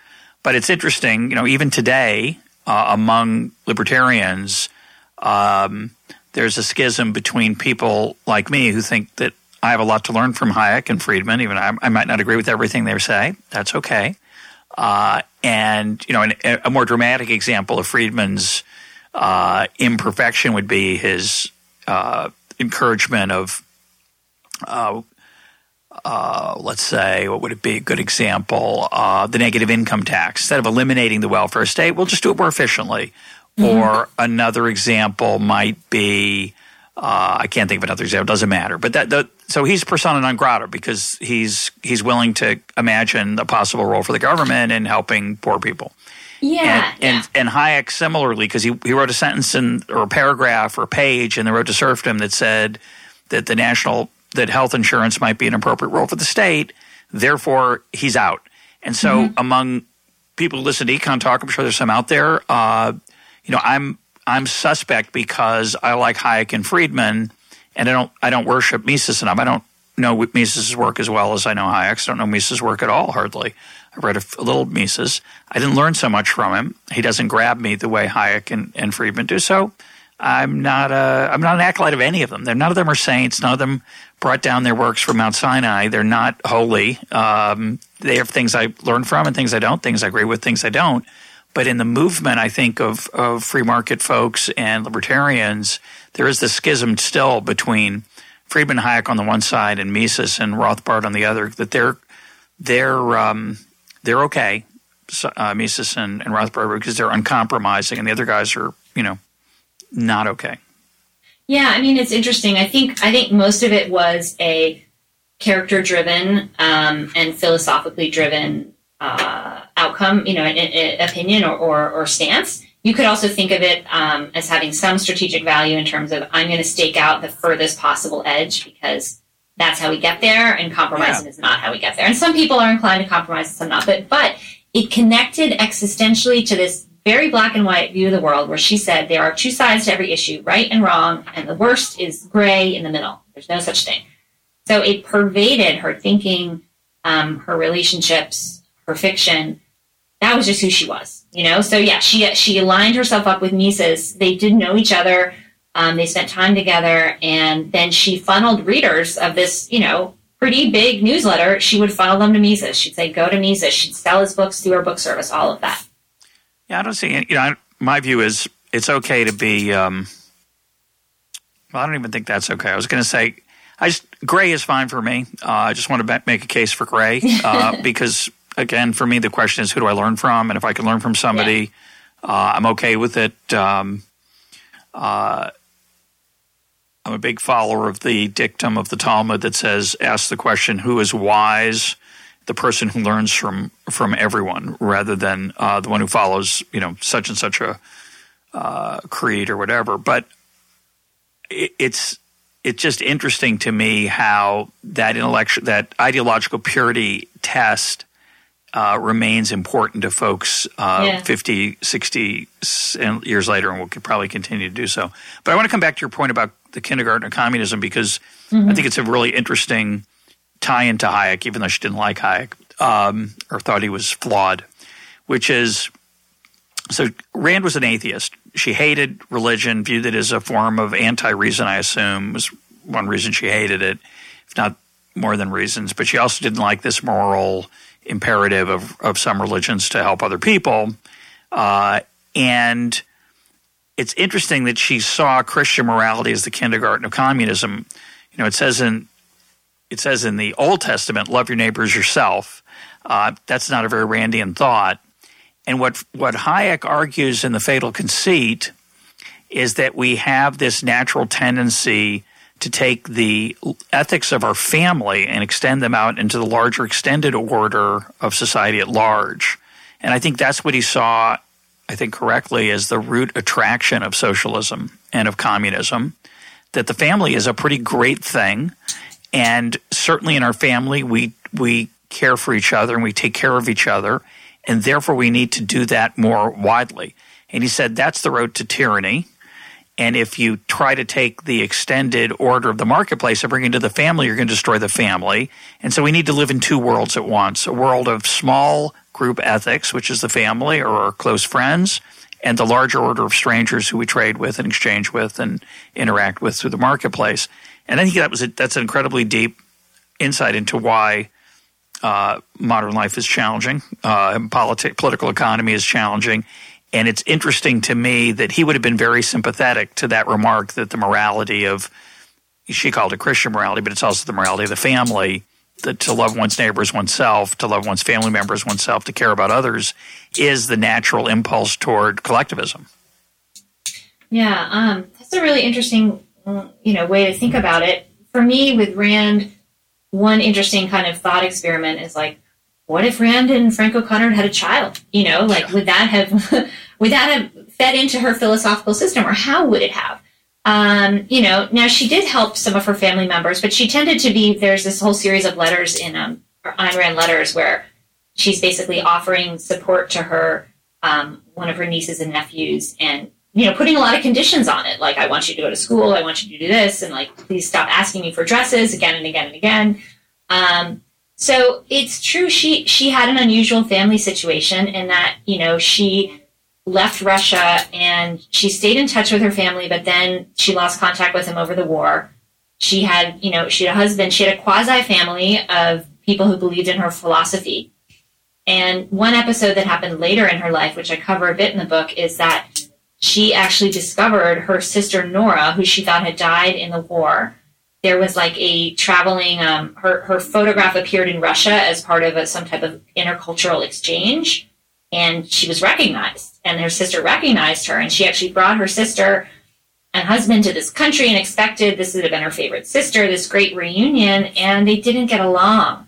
But it's interesting, you know, even today uh, among libertarians, um, there's a schism between people like me who think that I have a lot to learn from Hayek and Friedman. Even I, I might not agree with everything they say. That's okay. Uh, and you know, an, a more dramatic example of Friedman's uh, imperfection would be his uh, encouragement of, uh, uh, let's say, what would it be? A good example: uh, the negative income tax. Instead of eliminating the welfare state, we'll just do it more efficiently. Mm-hmm. Or another example might be uh, I can't think of another example. Doesn't matter. But that, the, so he's persona non grata because he's he's willing to imagine a possible role for the government in helping poor people. Yeah, and and, and Hayek similarly because he he wrote a sentence in or a paragraph or a page in the Road to Serfdom that said that the national that health insurance might be an appropriate role for the state. Therefore, he's out. And so, mm-hmm. among people who listen to EconTalk, I'm sure there's some out there. Uh, you know, I'm I'm suspect because I like Hayek and Friedman, and I don't I don't worship Mises enough. I don't know Mises' work as well as I know Hayek's. I don't know Mises' work at all, hardly. I read a, a, little Mises. I didn't learn so much from him. He doesn't grab me the way Hayek and, and Friedman do. So I'm not a I'm not an acolyte of any of them. None of them are saints. None of them brought down their works from Mount Sinai. They're not holy. Um, they have things I learn from and things I don't. Things I agree with, things I don't. But in the movement, I think of, of free market folks and libertarians, there is the schism still between Friedman Hayek on the one side and Mises and Rothbard on the other. That they're they're um, they're okay, uh, Mises and, and Rothbard because they're uncompromising, and the other guys are you know not okay. Yeah, I mean it's interesting. I think I think most of it was a character driven um, and philosophically driven uh, outcome, you know, an, an opinion or, or, or, stance. You could also think of it um, as having some strategic value in terms of I'm going to stake out the furthest possible edge because that's how we get there, and compromising yeah. is not how we get there. And some people are inclined to compromise, and some not. But but it connected existentially to this very black and white view of the world, where she said there are two sides to every issue, right and wrong, and the worst is gray in the middle. There's no such thing. So it pervaded her thinking, um, her relationships, her fiction, that was just who she was, you know. So yeah, she she aligned herself up with Mises. They did know each other. Um, they spent time together, and then she funneled readers of this, you know, pretty big newsletter. She would funnel them to Mises. She'd say, "Go to Mises." She'd sell his books through her book service. All of that. Yeah, I don't see. Any, you know, my view is it's okay to be. Um, well, I don't even think that's okay. I was going to say, I just gray is fine for me. Uh, I just want to make a case for gray uh, because again, for me, the question is who do I learn from? And if I can learn from somebody, yeah. uh, I'm okay with it. Um, uh, I'm a big follower of the dictum of the Talmud that says, ask the question, who is wise? The person who learns from from everyone, rather than uh, the one who follows, you know, such and such a uh, creed or whatever. But it, it's it's just interesting to me how that intellectual that ideological purity test uh, remains important to folks uh, yeah. 50, 60 years later, and will probably continue to do so. But I want to come back to your point about the kindergarten of communism because mm-hmm. I think it's a really interesting tie into Hayek, even though she didn't like Hayek um, or thought he was flawed, which is so Rand was an atheist. She hated religion, viewed it as a form of anti reason, I assume, was one reason she hated it, if not more than reasons. But she also didn't like this moral imperative of, of some religions to help other people. Uh, and it's interesting that she saw Christian morality as the kindergarten of communism. You know, it says in it says in the Old Testament, "Love your neighbors yourself." Uh, that's not a very Randian thought. And what what Hayek argues in the Fatal Conceit is that we have this natural tendency to take the ethics of our family and extend them out into the larger extended order of society at large. And I think that's what he saw, I think correctly, as the root attraction of socialism and of communism. That the family is a pretty great thing. And certainly in our family, we, we care for each other and we take care of each other. And therefore, we need to do that more widely. And he said that's the road to tyranny. And if you try to take the extended order of the marketplace and bring it into the family, you're going to destroy the family. And so we need to live in two worlds at once a world of small group ethics, which is the family or our close friends, and the larger order of strangers who we trade with and exchange with and interact with through the marketplace. And I think that was a, that's an incredibly deep insight into why uh, modern life is challenging, uh, politi- political economy is challenging, and it's interesting to me that he would have been very sympathetic to that remark that the morality of, she called it Christian morality, but it's also the morality of the family, that to love one's neighbors oneself, to love one's family members oneself, to care about others is the natural impulse toward collectivism. Yeah, um, that's a really interesting, you know, way to think about it. For me, with Rand, one interesting kind of thought experiment is like, what if Rand and Frank O'Connor had a child? You know, like would that have would that have fed into her philosophical system, or how would it have? Um, you know, now she did help some of her family members, but she tended to be. There's this whole series of letters in um, Ayn Rand letters where she's basically offering support to her um, one of her nieces and nephews, and you know, putting a lot of conditions on it, like I want you to go to school, I want you to do this, and like please stop asking me for dresses again and again and again. Um, so it's true. She she had an unusual family situation in that you know she left Russia and she stayed in touch with her family, but then she lost contact with him over the war. She had you know she had a husband. She had a quasi family of people who believed in her philosophy. And one episode that happened later in her life, which I cover a bit in the book, is that she actually discovered her sister Nora, who she thought had died in the war, there was like a traveling um, her her photograph appeared in Russia as part of a, some type of intercultural exchange, and she was recognized, and her sister recognized her, and she actually brought her sister and husband to this country and expected this would have been her favorite sister, this great reunion, and they didn't get along,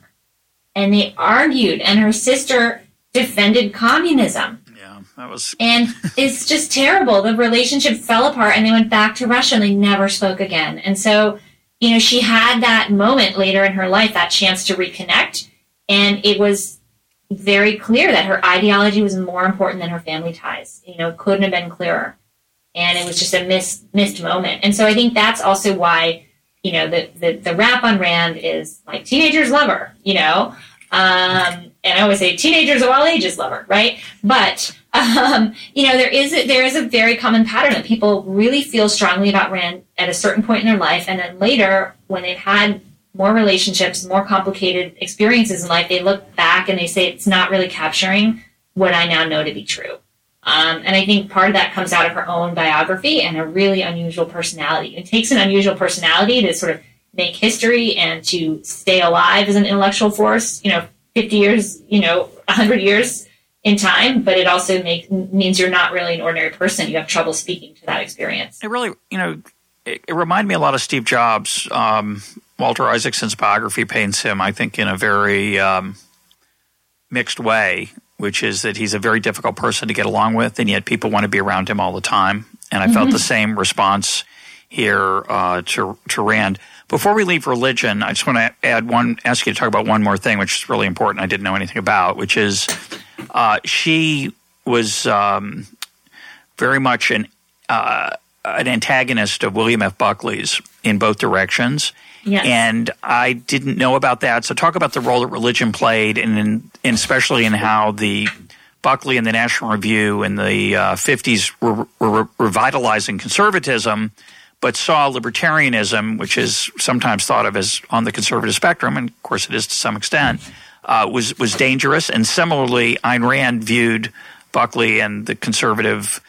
and they argued, and her sister defended communism. Yeah, that was. and it's just terrible. The relationship fell apart, and they went back to Russia, and they never spoke again, and so you know, she had that moment later in her life, that chance to reconnect. And it was very clear that her ideology was more important than her family ties. You know, couldn't have been clearer. And it was just a missed, missed moment. And so I think that's also why, you know, the, the, the rap on Rand is like teenagers love her, you know? Um, and I always say teenagers of all ages love her, right? But um, you know, there is a, there is a very common pattern that people really feel strongly about Rand at a certain point in their life, and then later, when they've had more relationships, more complicated experiences in life, they look back and they say it's not really capturing what I now know to be true. Um, and I think part of that comes out of her own biography and a really unusual personality. It takes an unusual personality to sort of make history and to stay alive as an intellectual force. You know, 50 years, you know, 100 years in time, but it also make, means you're not really an ordinary person. You have trouble speaking to that experience. It really, you know, it, it reminded me a lot of Steve Jobs. Um, Walter Isaacson's biography paints him, I think, in a very um, mixed way, which is that he's a very difficult person to get along with, and yet people want to be around him all the time. And I mm-hmm. felt the same response here uh, to to Rand. Before we leave religion, I just want to add one, ask you to talk about one more thing, which is really important. I didn't know anything about, which is uh, she was um, very much an uh, an antagonist of William F. Buckley's in both directions. Yes. And I didn't know about that. So talk about the role that religion played, and, in, and especially in how the Buckley and the National Review in the uh, 50s were, were revitalizing conservatism, but saw libertarianism, which is sometimes thought of as on the conservative spectrum, and of course it is to some extent, uh, was was dangerous. And similarly, Ayn Rand viewed Buckley and the conservative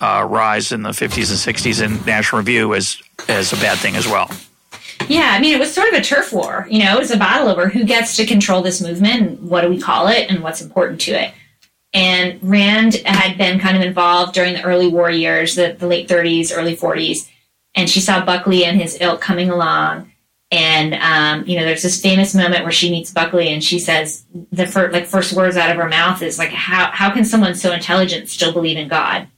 uh, rise in the 50s and 60s in National Review as as a bad thing as well. Yeah, I mean, it was sort of a turf war. You know, it was a battle over who gets to control this movement, what do we call it, and what's important to it. And Rand had been kind of involved during the early war years, the, the late 30s, early 40s, and she saw Buckley and his ilk coming along. And um, you know, there's this famous moment where she meets Buckley, and she says the first, like first words out of her mouth is like, "How how can someone so intelligent still believe in God?"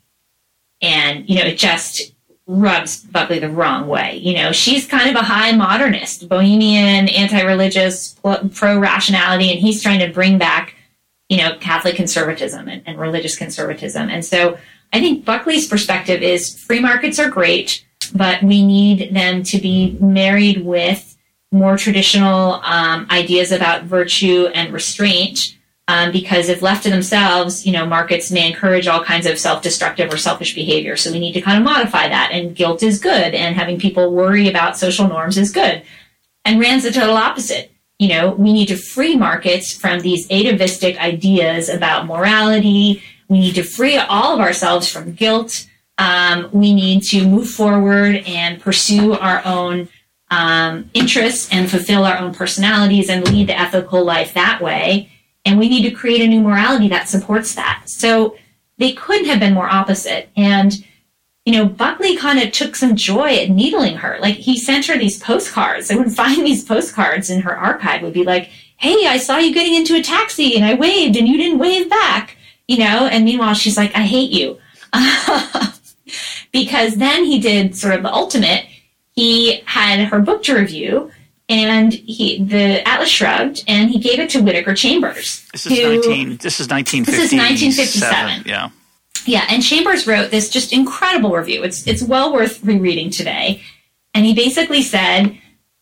And you know, it just rubs Buckley the wrong way. You know, she's kind of a high modernist, bohemian, anti-religious, pro rationality, and he's trying to bring back, you know, Catholic conservatism and, and religious conservatism. And so, I think Buckley's perspective is free markets are great but we need them to be married with more traditional um, ideas about virtue and restraint. Um, because if left to themselves, you know, markets may encourage all kinds of self-destructive or selfish behavior. So we need to kind of modify that. And guilt is good, and having people worry about social norms is good. And Rand's the total opposite. You know, we need to free markets from these atavistic ideas about morality. We need to free all of ourselves from guilt um, we need to move forward and pursue our own um, interests and fulfill our own personalities and lead the ethical life that way. And we need to create a new morality that supports that. So they couldn't have been more opposite. And, you know, Buckley kind of took some joy at needling her. Like he sent her these postcards. I would find these postcards in her archive would be like, Hey, I saw you getting into a taxi and I waved and you didn't wave back, you know? And meanwhile, she's like, I hate you. because then he did sort of the ultimate. He had her book to review, and he the Atlas shrugged, and he gave it to Whittaker Chambers. This is who, nineteen. This is nineteen. This is nineteen fifty-seven. Yeah. Yeah, and Chambers wrote this just incredible review. It's it's well worth rereading today. And he basically said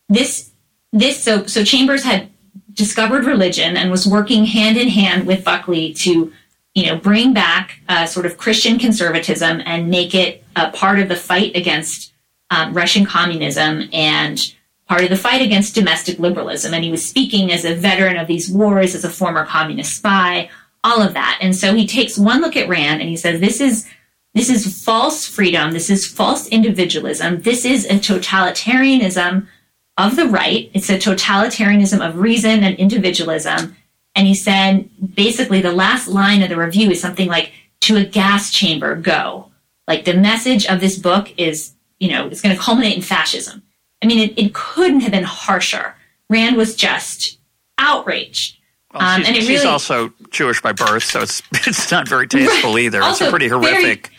this this so so Chambers had discovered religion and was working hand in hand with Buckley to you know, bring back uh, sort of Christian conservatism and make it a part of the fight against um, Russian communism and part of the fight against domestic liberalism. And he was speaking as a veteran of these wars, as a former communist spy, all of that. And so he takes one look at Rand and he says, this is this is false freedom. This is false individualism. This is a totalitarianism of the right. It's a totalitarianism of reason and individualism. And he said, basically, the last line of the review is something like, to a gas chamber, go. Like the message of this book is, you know, it's going to culminate in fascism. I mean, it, it couldn't have been harsher. Rand was just outraged. Well, um, and it she's really, also Jewish by birth, so it's it's not very tasteful right. either. Also, it's a pretty horrific.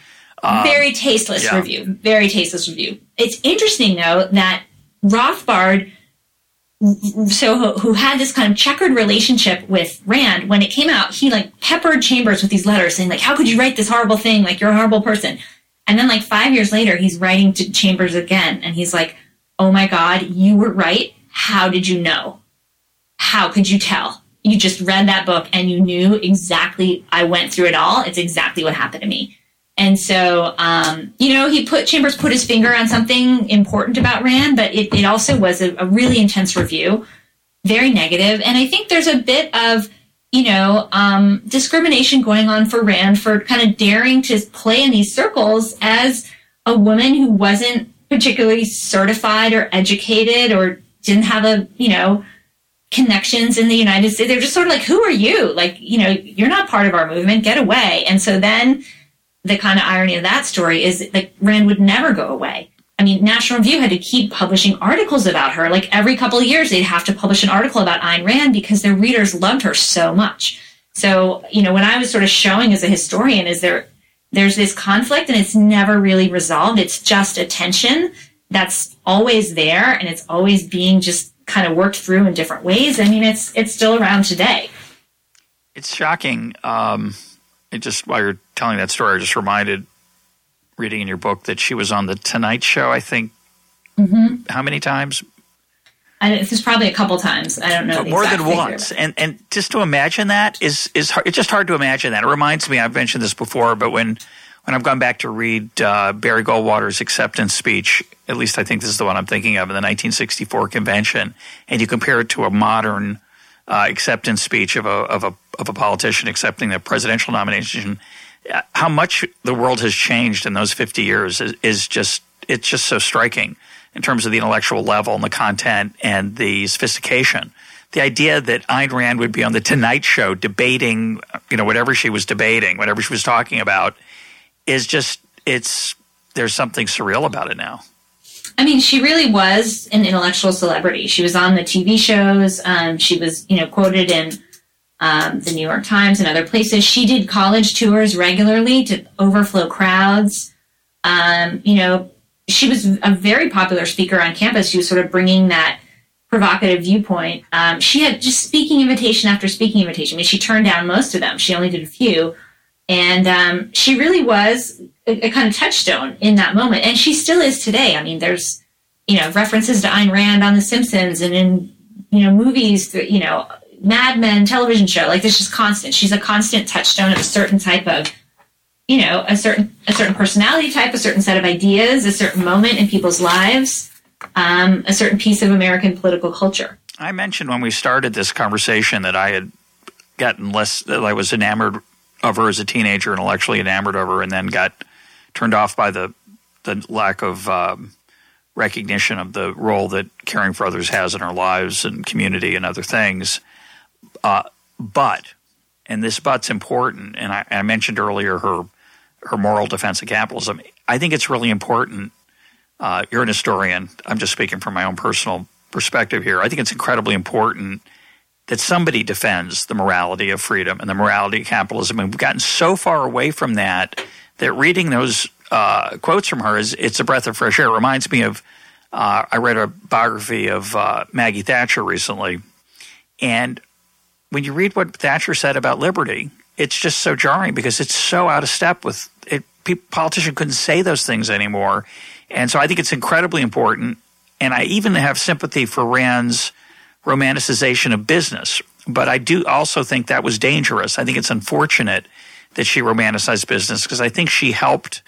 Very, um, very tasteless yeah. review. Very tasteless review. It's interesting though that Rothbard so who had this kind of checkered relationship with Rand, when it came out, he like peppered Chambers with these letters saying like, "How could you write this horrible thing? Like you're a horrible person." And then like five years later, he's writing to Chambers again, and he's like, "Oh my God, you were right. How did you know? How could you tell? You just read that book and you knew exactly. I went through it all. It's exactly what happened to me." And so, um, you know, he put Chambers put his finger on something important about Rand, but it, it also was a, a, really intense review, very negative. And I think there's a bit of, you know, um, discrimination going on for Rand for kind of daring to play in these circles as a woman who wasn't particularly certified or educated or didn't have a, you know, connections in the United States. They're just sort of like, who are you? Like, you know, you're not part of our movement. Get away. And so then the kind of irony of that story is that Rand would never go away. I mean, National Review had to keep publishing articles about her. Like every couple of years, they'd have to publish an article about Ayn Rand because their readers loved her so much. So, you know, when I was sort of showing as a historian, is there, there's this conflict and it's never really resolved. It's just a tension that's always there and it's always being just kind of worked through in different ways. I mean, it's, it's still around today. It's shocking. Um, it just while you're telling that story, I just reminded reading in your book that she was on the Tonight Show. I think mm-hmm. how many times? I, this probably a couple times. I don't know. more than figure. once, and and just to imagine that is is hard, it's just hard to imagine that. It reminds me. I've mentioned this before, but when when I've gone back to read uh, Barry Goldwater's acceptance speech, at least I think this is the one I'm thinking of in the 1964 convention, and you compare it to a modern uh, acceptance speech of a of a of a politician accepting the presidential nomination, how much the world has changed in those 50 years is, is just it's just so striking in terms of the intellectual level and the content and the sophistication. The idea that Ayn Rand would be on the Tonight Show debating, you know, whatever she was debating, whatever she was talking about, is just it's there's something surreal about it now. I mean, she really was an intellectual celebrity. She was on the TV shows. Um, she was, you know, quoted in um, the New York Times and other places. She did college tours regularly to overflow crowds. Um, you know, she was a very popular speaker on campus. She was sort of bringing that provocative viewpoint. Um, she had just speaking invitation after speaking invitation. I mean, she turned down most of them. She only did a few. And um, she really was a, a, kind of touchstone in that moment. And she still is today. I mean, there's, you know, references to Ayn Rand on The Simpsons and in, you know, movies, you know, Mad Men television show. Like, this just constant. She's a constant touchstone of a certain type of, you know, a certain a certain personality type, a certain set of ideas, a certain moment in people's lives, um, a certain piece of American political culture. I mentioned when we started this conversation that I had gotten less that I was enamored of her as a teenager, intellectually enamored of her, and then got turned off by the the lack of um, recognition of the role that caring for others has in our lives and community and other things. Uh, but, and this but's important, and I, I, mentioned earlier her her moral defense of capitalism. I think it's really important. Uh, you're an historian. I'm just speaking from my own personal perspective here. I think it's incredibly important that somebody defends the morality of freedom and the morality of capitalism. And we've gotten so far away from that that reading those uh, quotes from her is it's a breath of fresh air. It reminds me of uh, I read a biography of uh, Maggie Thatcher recently, and when you read what Thatcher said about liberty, it's just so jarring because it's so out of step with it. Politicians couldn't say those things anymore, and so I think it's incredibly important. And I even have sympathy for Rand's romanticization of business. But I do also think that was dangerous. I think it's unfortunate that she romanticized business because I think she helped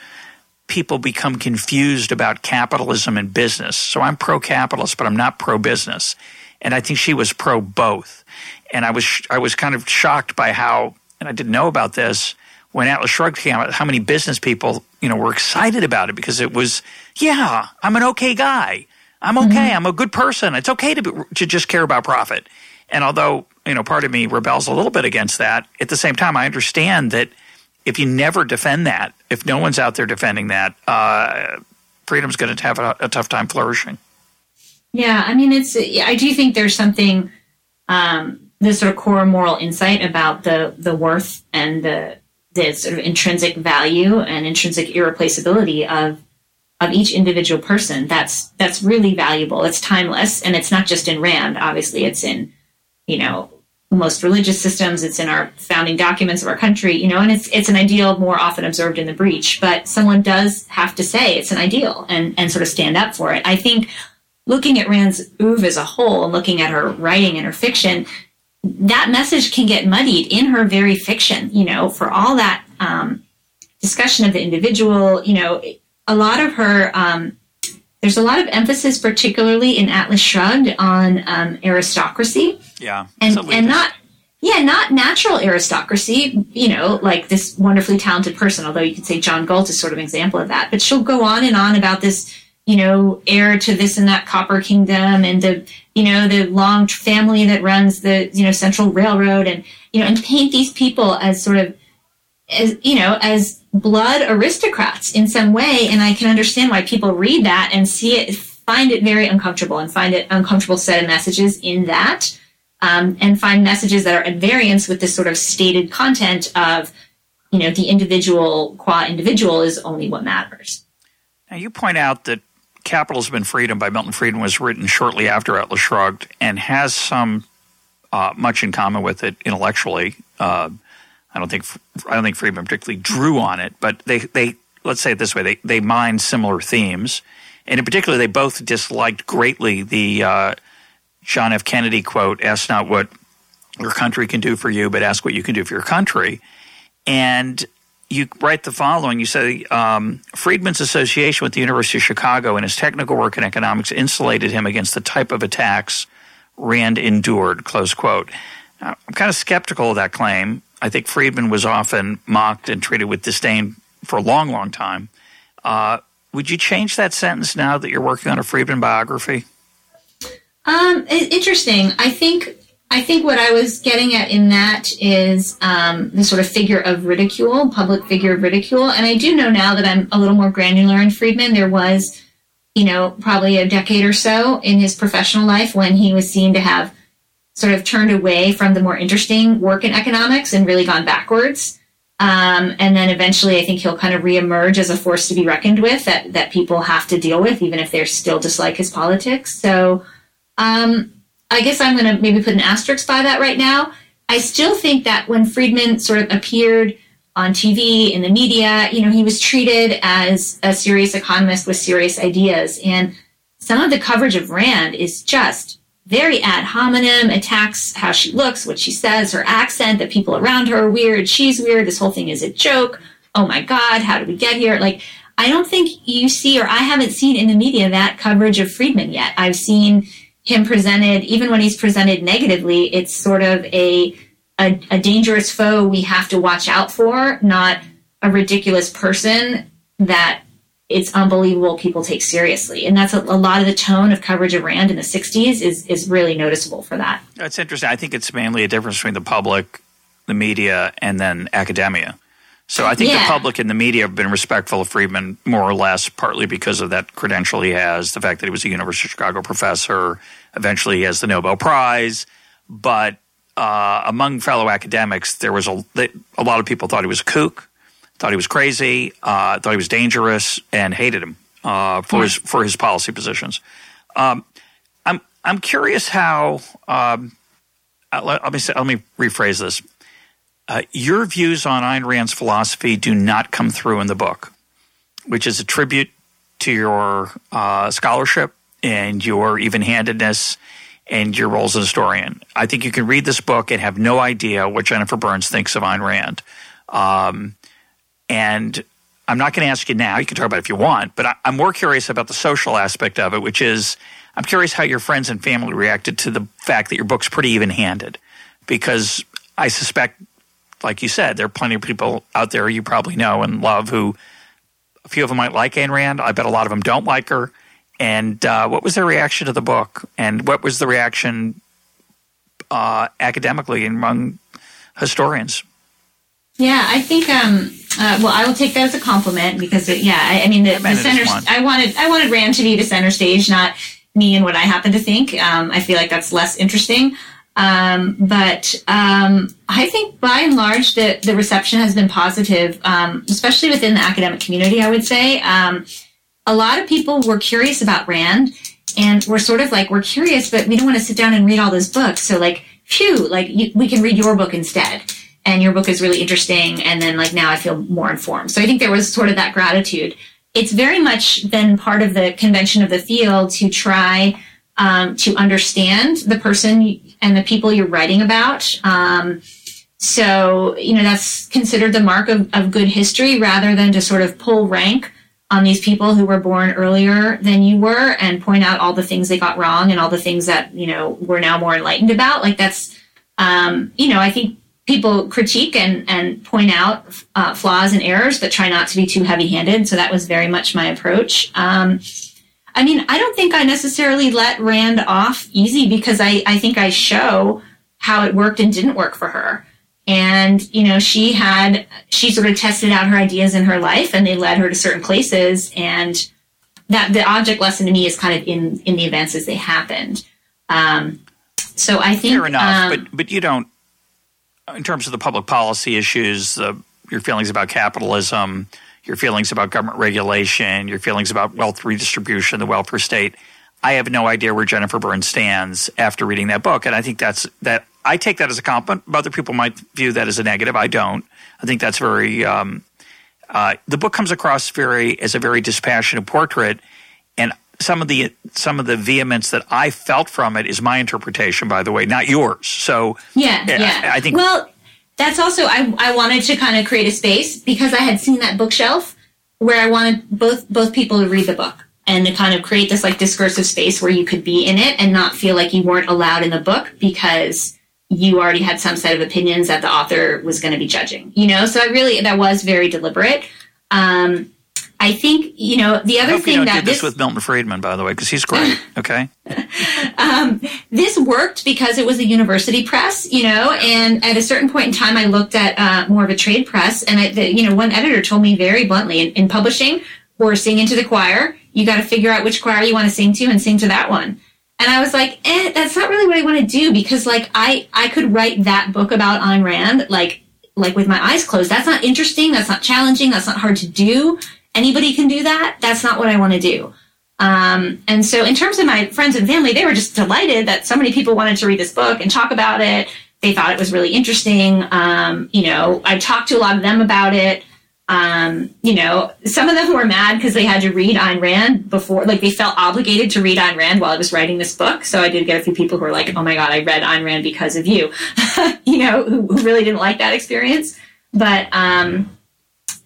people become confused about capitalism and business. So I'm pro capitalist, but I'm not pro business. And I think she was pro both. And I was I was kind of shocked by how and I didn't know about this when Atlas Shrugged came out, how many business people, you know, were excited about it because it was, yeah, I'm an okay guy. I'm okay. Mm-hmm. I'm a good person. It's okay to be, to just care about profit. And although you know part of me rebels a little bit against that, at the same time I understand that if you never defend that, if no one's out there defending that, uh, freedom's going to have a, a, tough time flourishing. Yeah, I mean, it's. I do think there's something, um, this sort of core moral insight about the the worth and the the sort of intrinsic value and intrinsic irreplaceability of of each individual person that's that's really valuable. It's timeless and it's not just in rand obviously it's in you know most religious systems it's in our founding documents of our country you know and it's it's an ideal more often observed in the breach but someone does have to say it's an ideal and and sort of stand up for it. I think looking at rand's oeuvre as a whole and looking at her writing and her fiction that message can get muddied in her very fiction you know for all that um, discussion of the individual you know a lot of her um, there's a lot of emphasis, particularly in Atlas Shrugged, on um, aristocracy. Yeah, and and not yeah, not natural aristocracy. You know, like this wonderfully talented person. Although you could say John Galt is sort of an example of that. But she'll go on and on about this. You know, heir to this and that copper kingdom, and the you know the long family that runs the you know Central Railroad, and you know, and paint these people as sort of as you know as blood aristocrats in some way and i can understand why people read that and see it find it very uncomfortable and find it uncomfortable set of messages in that um, and find messages that are at variance with this sort of stated content of you know the individual qua individual is only what matters. Now you point out that capitalism and freedom by milton friedman was written shortly after atlas shrugged and has some uh, much in common with it intellectually uh, I don't think I don't think Friedman particularly drew on it, but they they let's say it this way they they mined similar themes, and in particular they both disliked greatly the uh, John F. Kennedy quote: "Ask not what your country can do for you, but ask what you can do for your country." And you write the following: You say um, Friedman's association with the University of Chicago and his technical work in economics insulated him against the type of attacks Rand endured. Close quote. Now, I'm kind of skeptical of that claim I think Friedman was often mocked and treated with disdain for a long, long time. Uh, would you change that sentence now that you're working on a Friedman biography? Um, interesting. I think I think what I was getting at in that is um, the sort of figure of ridicule, public figure of ridicule. And I do know now that I'm a little more granular in Friedman. There was you know, probably a decade or so in his professional life when he was seen to have sort of turned away from the more interesting work in economics and really gone backwards. Um, and then eventually, I think he'll kind of reemerge as a force to be reckoned with that that people have to deal with, even if they still dislike his politics. So, um, I guess I'm going to maybe put an asterisk by that right now. I still think that when Friedman sort of appeared on TV in the media, you know, he was treated as a serious economist with serious ideas, and some of the coverage of Rand is just very ad hominem, attacks how she looks, what she says, her accent, that people around her are weird, she's weird, this whole thing is a joke. Oh my God, how did we get here? Like, I don't think you see, or I haven't seen in the media that coverage of Friedman yet. I've seen him presented, even when he's presented negatively, it's sort of a, a, a dangerous foe we have to watch out for, not a ridiculous person that it's unbelievable people take seriously. And that's a, a, lot of the tone of coverage of Rand in the 60s is, is really noticeable for that. That's interesting. I think it's mainly a difference between the public, the media, and then academia. So I think yeah. the public and the media have been respectful of Friedman more or less, partly because of that credential he has, the fact that he was a University of Chicago professor. Eventually, he has the Nobel Prize. But uh, among fellow academics, there was a, a lot of people thought he was a kook thought he was crazy, uh, thought he was dangerous, and hated him uh, for his for his policy positions. Um, I'm I'm curious how. Um, uh, let, let, me say, let me rephrase this. Uh, your views on Ayn Rand's philosophy do not come through in the book, which is a tribute to your uh, scholarship and your even-handedness and your role as a historian. I think you can read this book and have no idea what Jennifer Burns thinks of Ayn Rand. Um, and I'm not going to ask you now. You can talk about it if you want, but I, am more curious about the social aspect of it, which is I'm curious how your friends and family reacted to the fact that your book's pretty even handed. Because I suspect, like you said, there are plenty of people out there you probably know and love who a few of them might like Ayn Rand. I bet a lot of them don't like her. And uh, what was their reaction to the book? And what was the reaction uh, academically among historians? Yeah, I think um, uh, well, I will take that as a compliment because, it, yeah, I, I mean, the, the center. I wanted I wanted Rand to be the center stage, not me and what I happen to think. Um, I feel like that's less interesting. Um, but um, I think by and large, the the reception has been positive, um, especially within the academic community. I would say um, a lot of people were curious about Rand, and we're sort of like we're curious, but we don't want to sit down and read all those books. So like, phew, like you, we can read your book instead and your book is really interesting and then like now i feel more informed. So i think there was sort of that gratitude. It's very much been part of the convention of the field to try um, to understand the person and the people you're writing about. Um, so you know that's considered the mark of, of good history rather than to sort of pull rank on these people who were born earlier than you were and point out all the things they got wrong and all the things that you know we're now more enlightened about. Like that's um, you know i think people critique and, and point out uh, flaws and errors, but try not to be too heavy handed. So that was very much my approach. Um, I mean, I don't think I necessarily let Rand off easy because I, I think I show how it worked and didn't work for her. And, you know, she had, she sort of tested out her ideas in her life and they led her to certain places. And that the object lesson to me is kind of in, in the events as they happened. Um, so I think. Fair enough. Um, but, but you don't, in terms of the public policy issues, uh, your feelings about capitalism, your feelings about government regulation, your feelings about wealth redistribution, the welfare state. I have no idea where Jennifer Burns stands after reading that book, and I think that's that. I take that as a compliment. Other people might view that as a negative. I don't. I think that's very. Um, uh, the book comes across very as a very dispassionate portrait, and some of the some of the vehemence that I felt from it is my interpretation, by the way, not yours. So yeah, yeah. I, I think well, that's also I I wanted to kind of create a space because I had seen that bookshelf where I wanted both both people to read the book and to kind of create this like discursive space where you could be in it and not feel like you weren't allowed in the book because you already had some set of opinions that the author was going to be judging you know so i really that was very deliberate um, I think you know the other thing you that did this, this, with Milton Friedman, by the way, because he's great. Okay, um, this worked because it was a university press, you know, and at a certain point in time, I looked at uh, more of a trade press, and I, the, you know, one editor told me very bluntly in, in publishing, we're singing to the choir. You got to figure out which choir you want to sing to and sing to that one. And I was like, eh, that's not really what I want to do because like I, I could write that book about Ayn Rand, like, like with my eyes closed. That's not interesting. That's not challenging. That's not hard to do. Anybody can do that. That's not what I want to do. Um, and so in terms of my friends and family, they were just delighted that so many people wanted to read this book and talk about it. They thought it was really interesting. Um, you know, I talked to a lot of them about it. Um, you know, some of them were mad because they had to read Ayn Rand before, like they felt obligated to read Ayn Rand while I was writing this book. So I did get a few people who were like, "Oh my god, I read Ayn Rand because of you," you know, who, who, really didn't like that experience. But um,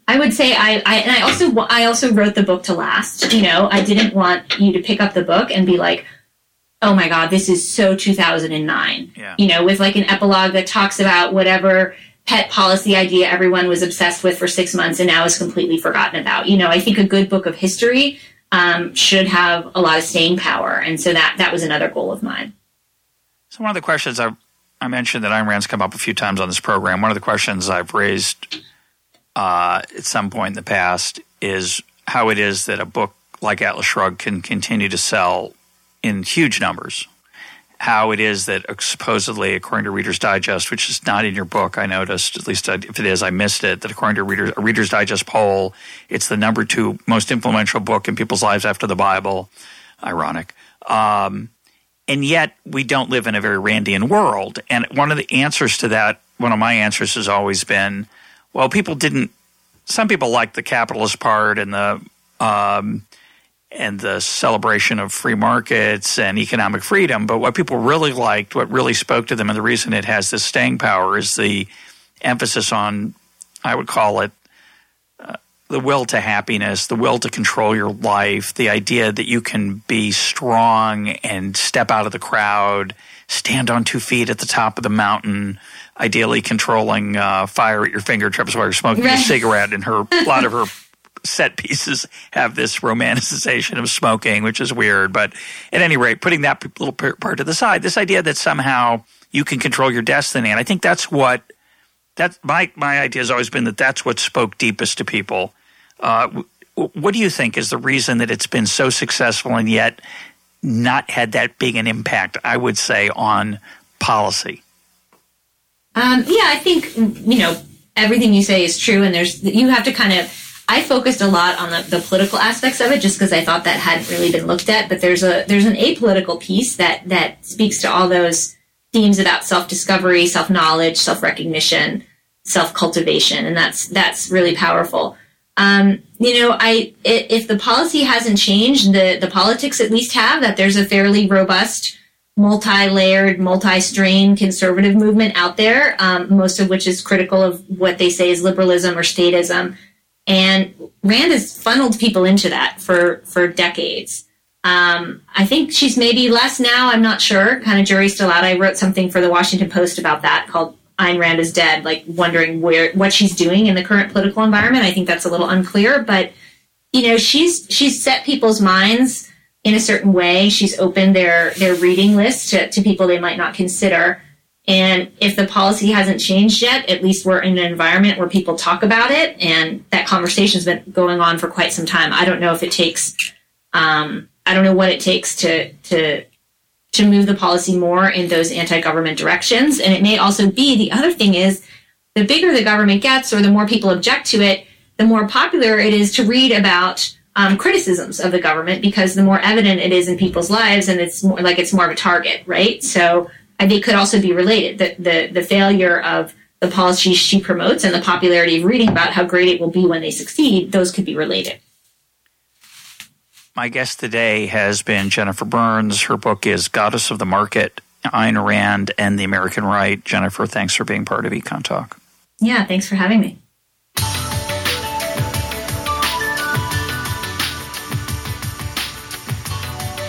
I would say I, I, and I also, I also wrote the book to last. You know, I didn't want you to pick up the book and be like, "Oh my god, this is so 2009." Yeah. You know, with like an epilogue that talks about whatever pet policy idea everyone was obsessed with for six months and now is completely forgotten about. You know, I think a good book of history um, should have a lot of staying power, and so that that was another goal of mine. So one of the questions I I mentioned that Ayn Rand's come up a few times on this program. One of the questions I've raised uh, at some point in the past is how it is that a book like Atlas Shrugged can continue to sell in huge numbers how it is that supposedly, according to Reader's Digest, which is not in your book, I noticed, at least if it is, I missed it, that according to Reader, a Reader's Digest poll, it's the number two most influential book in people's lives after the Bible. Ironic. Um, and yet, we don't live in a very Randian world. And one of the answers to that, one of my answers has always been, well, people didn't, some people liked the capitalist part and the, um, and the celebration of free markets and economic freedom. But what people really liked, what really spoke to them, and the reason it has this staying power is the emphasis on, I would call it, uh, the will to happiness, the will to control your life, the idea that you can be strong and step out of the crowd, stand on two feet at the top of the mountain, ideally controlling uh, fire at your fingertips while you're smoking right. a cigarette. And her, a lot of her set pieces have this romanticization of smoking, which is weird. But at any rate, putting that little part to the side, this idea that somehow you can control your destiny, and I think that's what that my my idea has always been that that's what spoke deepest to people. Uh, what do you think is the reason that it's been so successful and yet not had that big an impact? I would say on policy. Um, yeah, I think you know everything you say is true, and there's you have to kind of I focused a lot on the, the political aspects of it just because I thought that hadn't really been looked at. But there's a there's an apolitical piece that that speaks to all those themes about self discovery, self knowledge, self recognition, self cultivation, and that's that's really powerful. Um, you know, I if the policy hasn't changed, the the politics at least have that. There's a fairly robust, multi-layered, multi-strain conservative movement out there, um, most of which is critical of what they say is liberalism or statism. And Rand has funneled people into that for, for decades. Um, I think she's maybe less now. I'm not sure. Kind of jury's still out. I wrote something for the Washington Post about that called Ayn Rand is dead, like wondering where what she's doing in the current political environment. I think that's a little unclear, but you know, she's she's set people's minds in a certain way. She's opened their their reading list to, to people they might not consider. And if the policy hasn't changed yet, at least we're in an environment where people talk about it, and that conversation's been going on for quite some time. I don't know if it takes, um, I don't know what it takes to to to move the policy more in those anti-government directions. And it may also be the other thing is the bigger the government gets, or the more people object to it, the more popular it is to read about um, criticisms of the government because the more evident it is in people's lives, and it's more like it's more of a target, right? So and they could also be related. that the, the failure of the policies she promotes and the popularity of reading about how great it will be when they succeed, those could be related. My guest today has been Jennifer Burns. Her book is Goddess of the Market, Ayn Rand and the American Right. Jennifer, thanks for being part of EconTalk. Yeah, thanks for having me.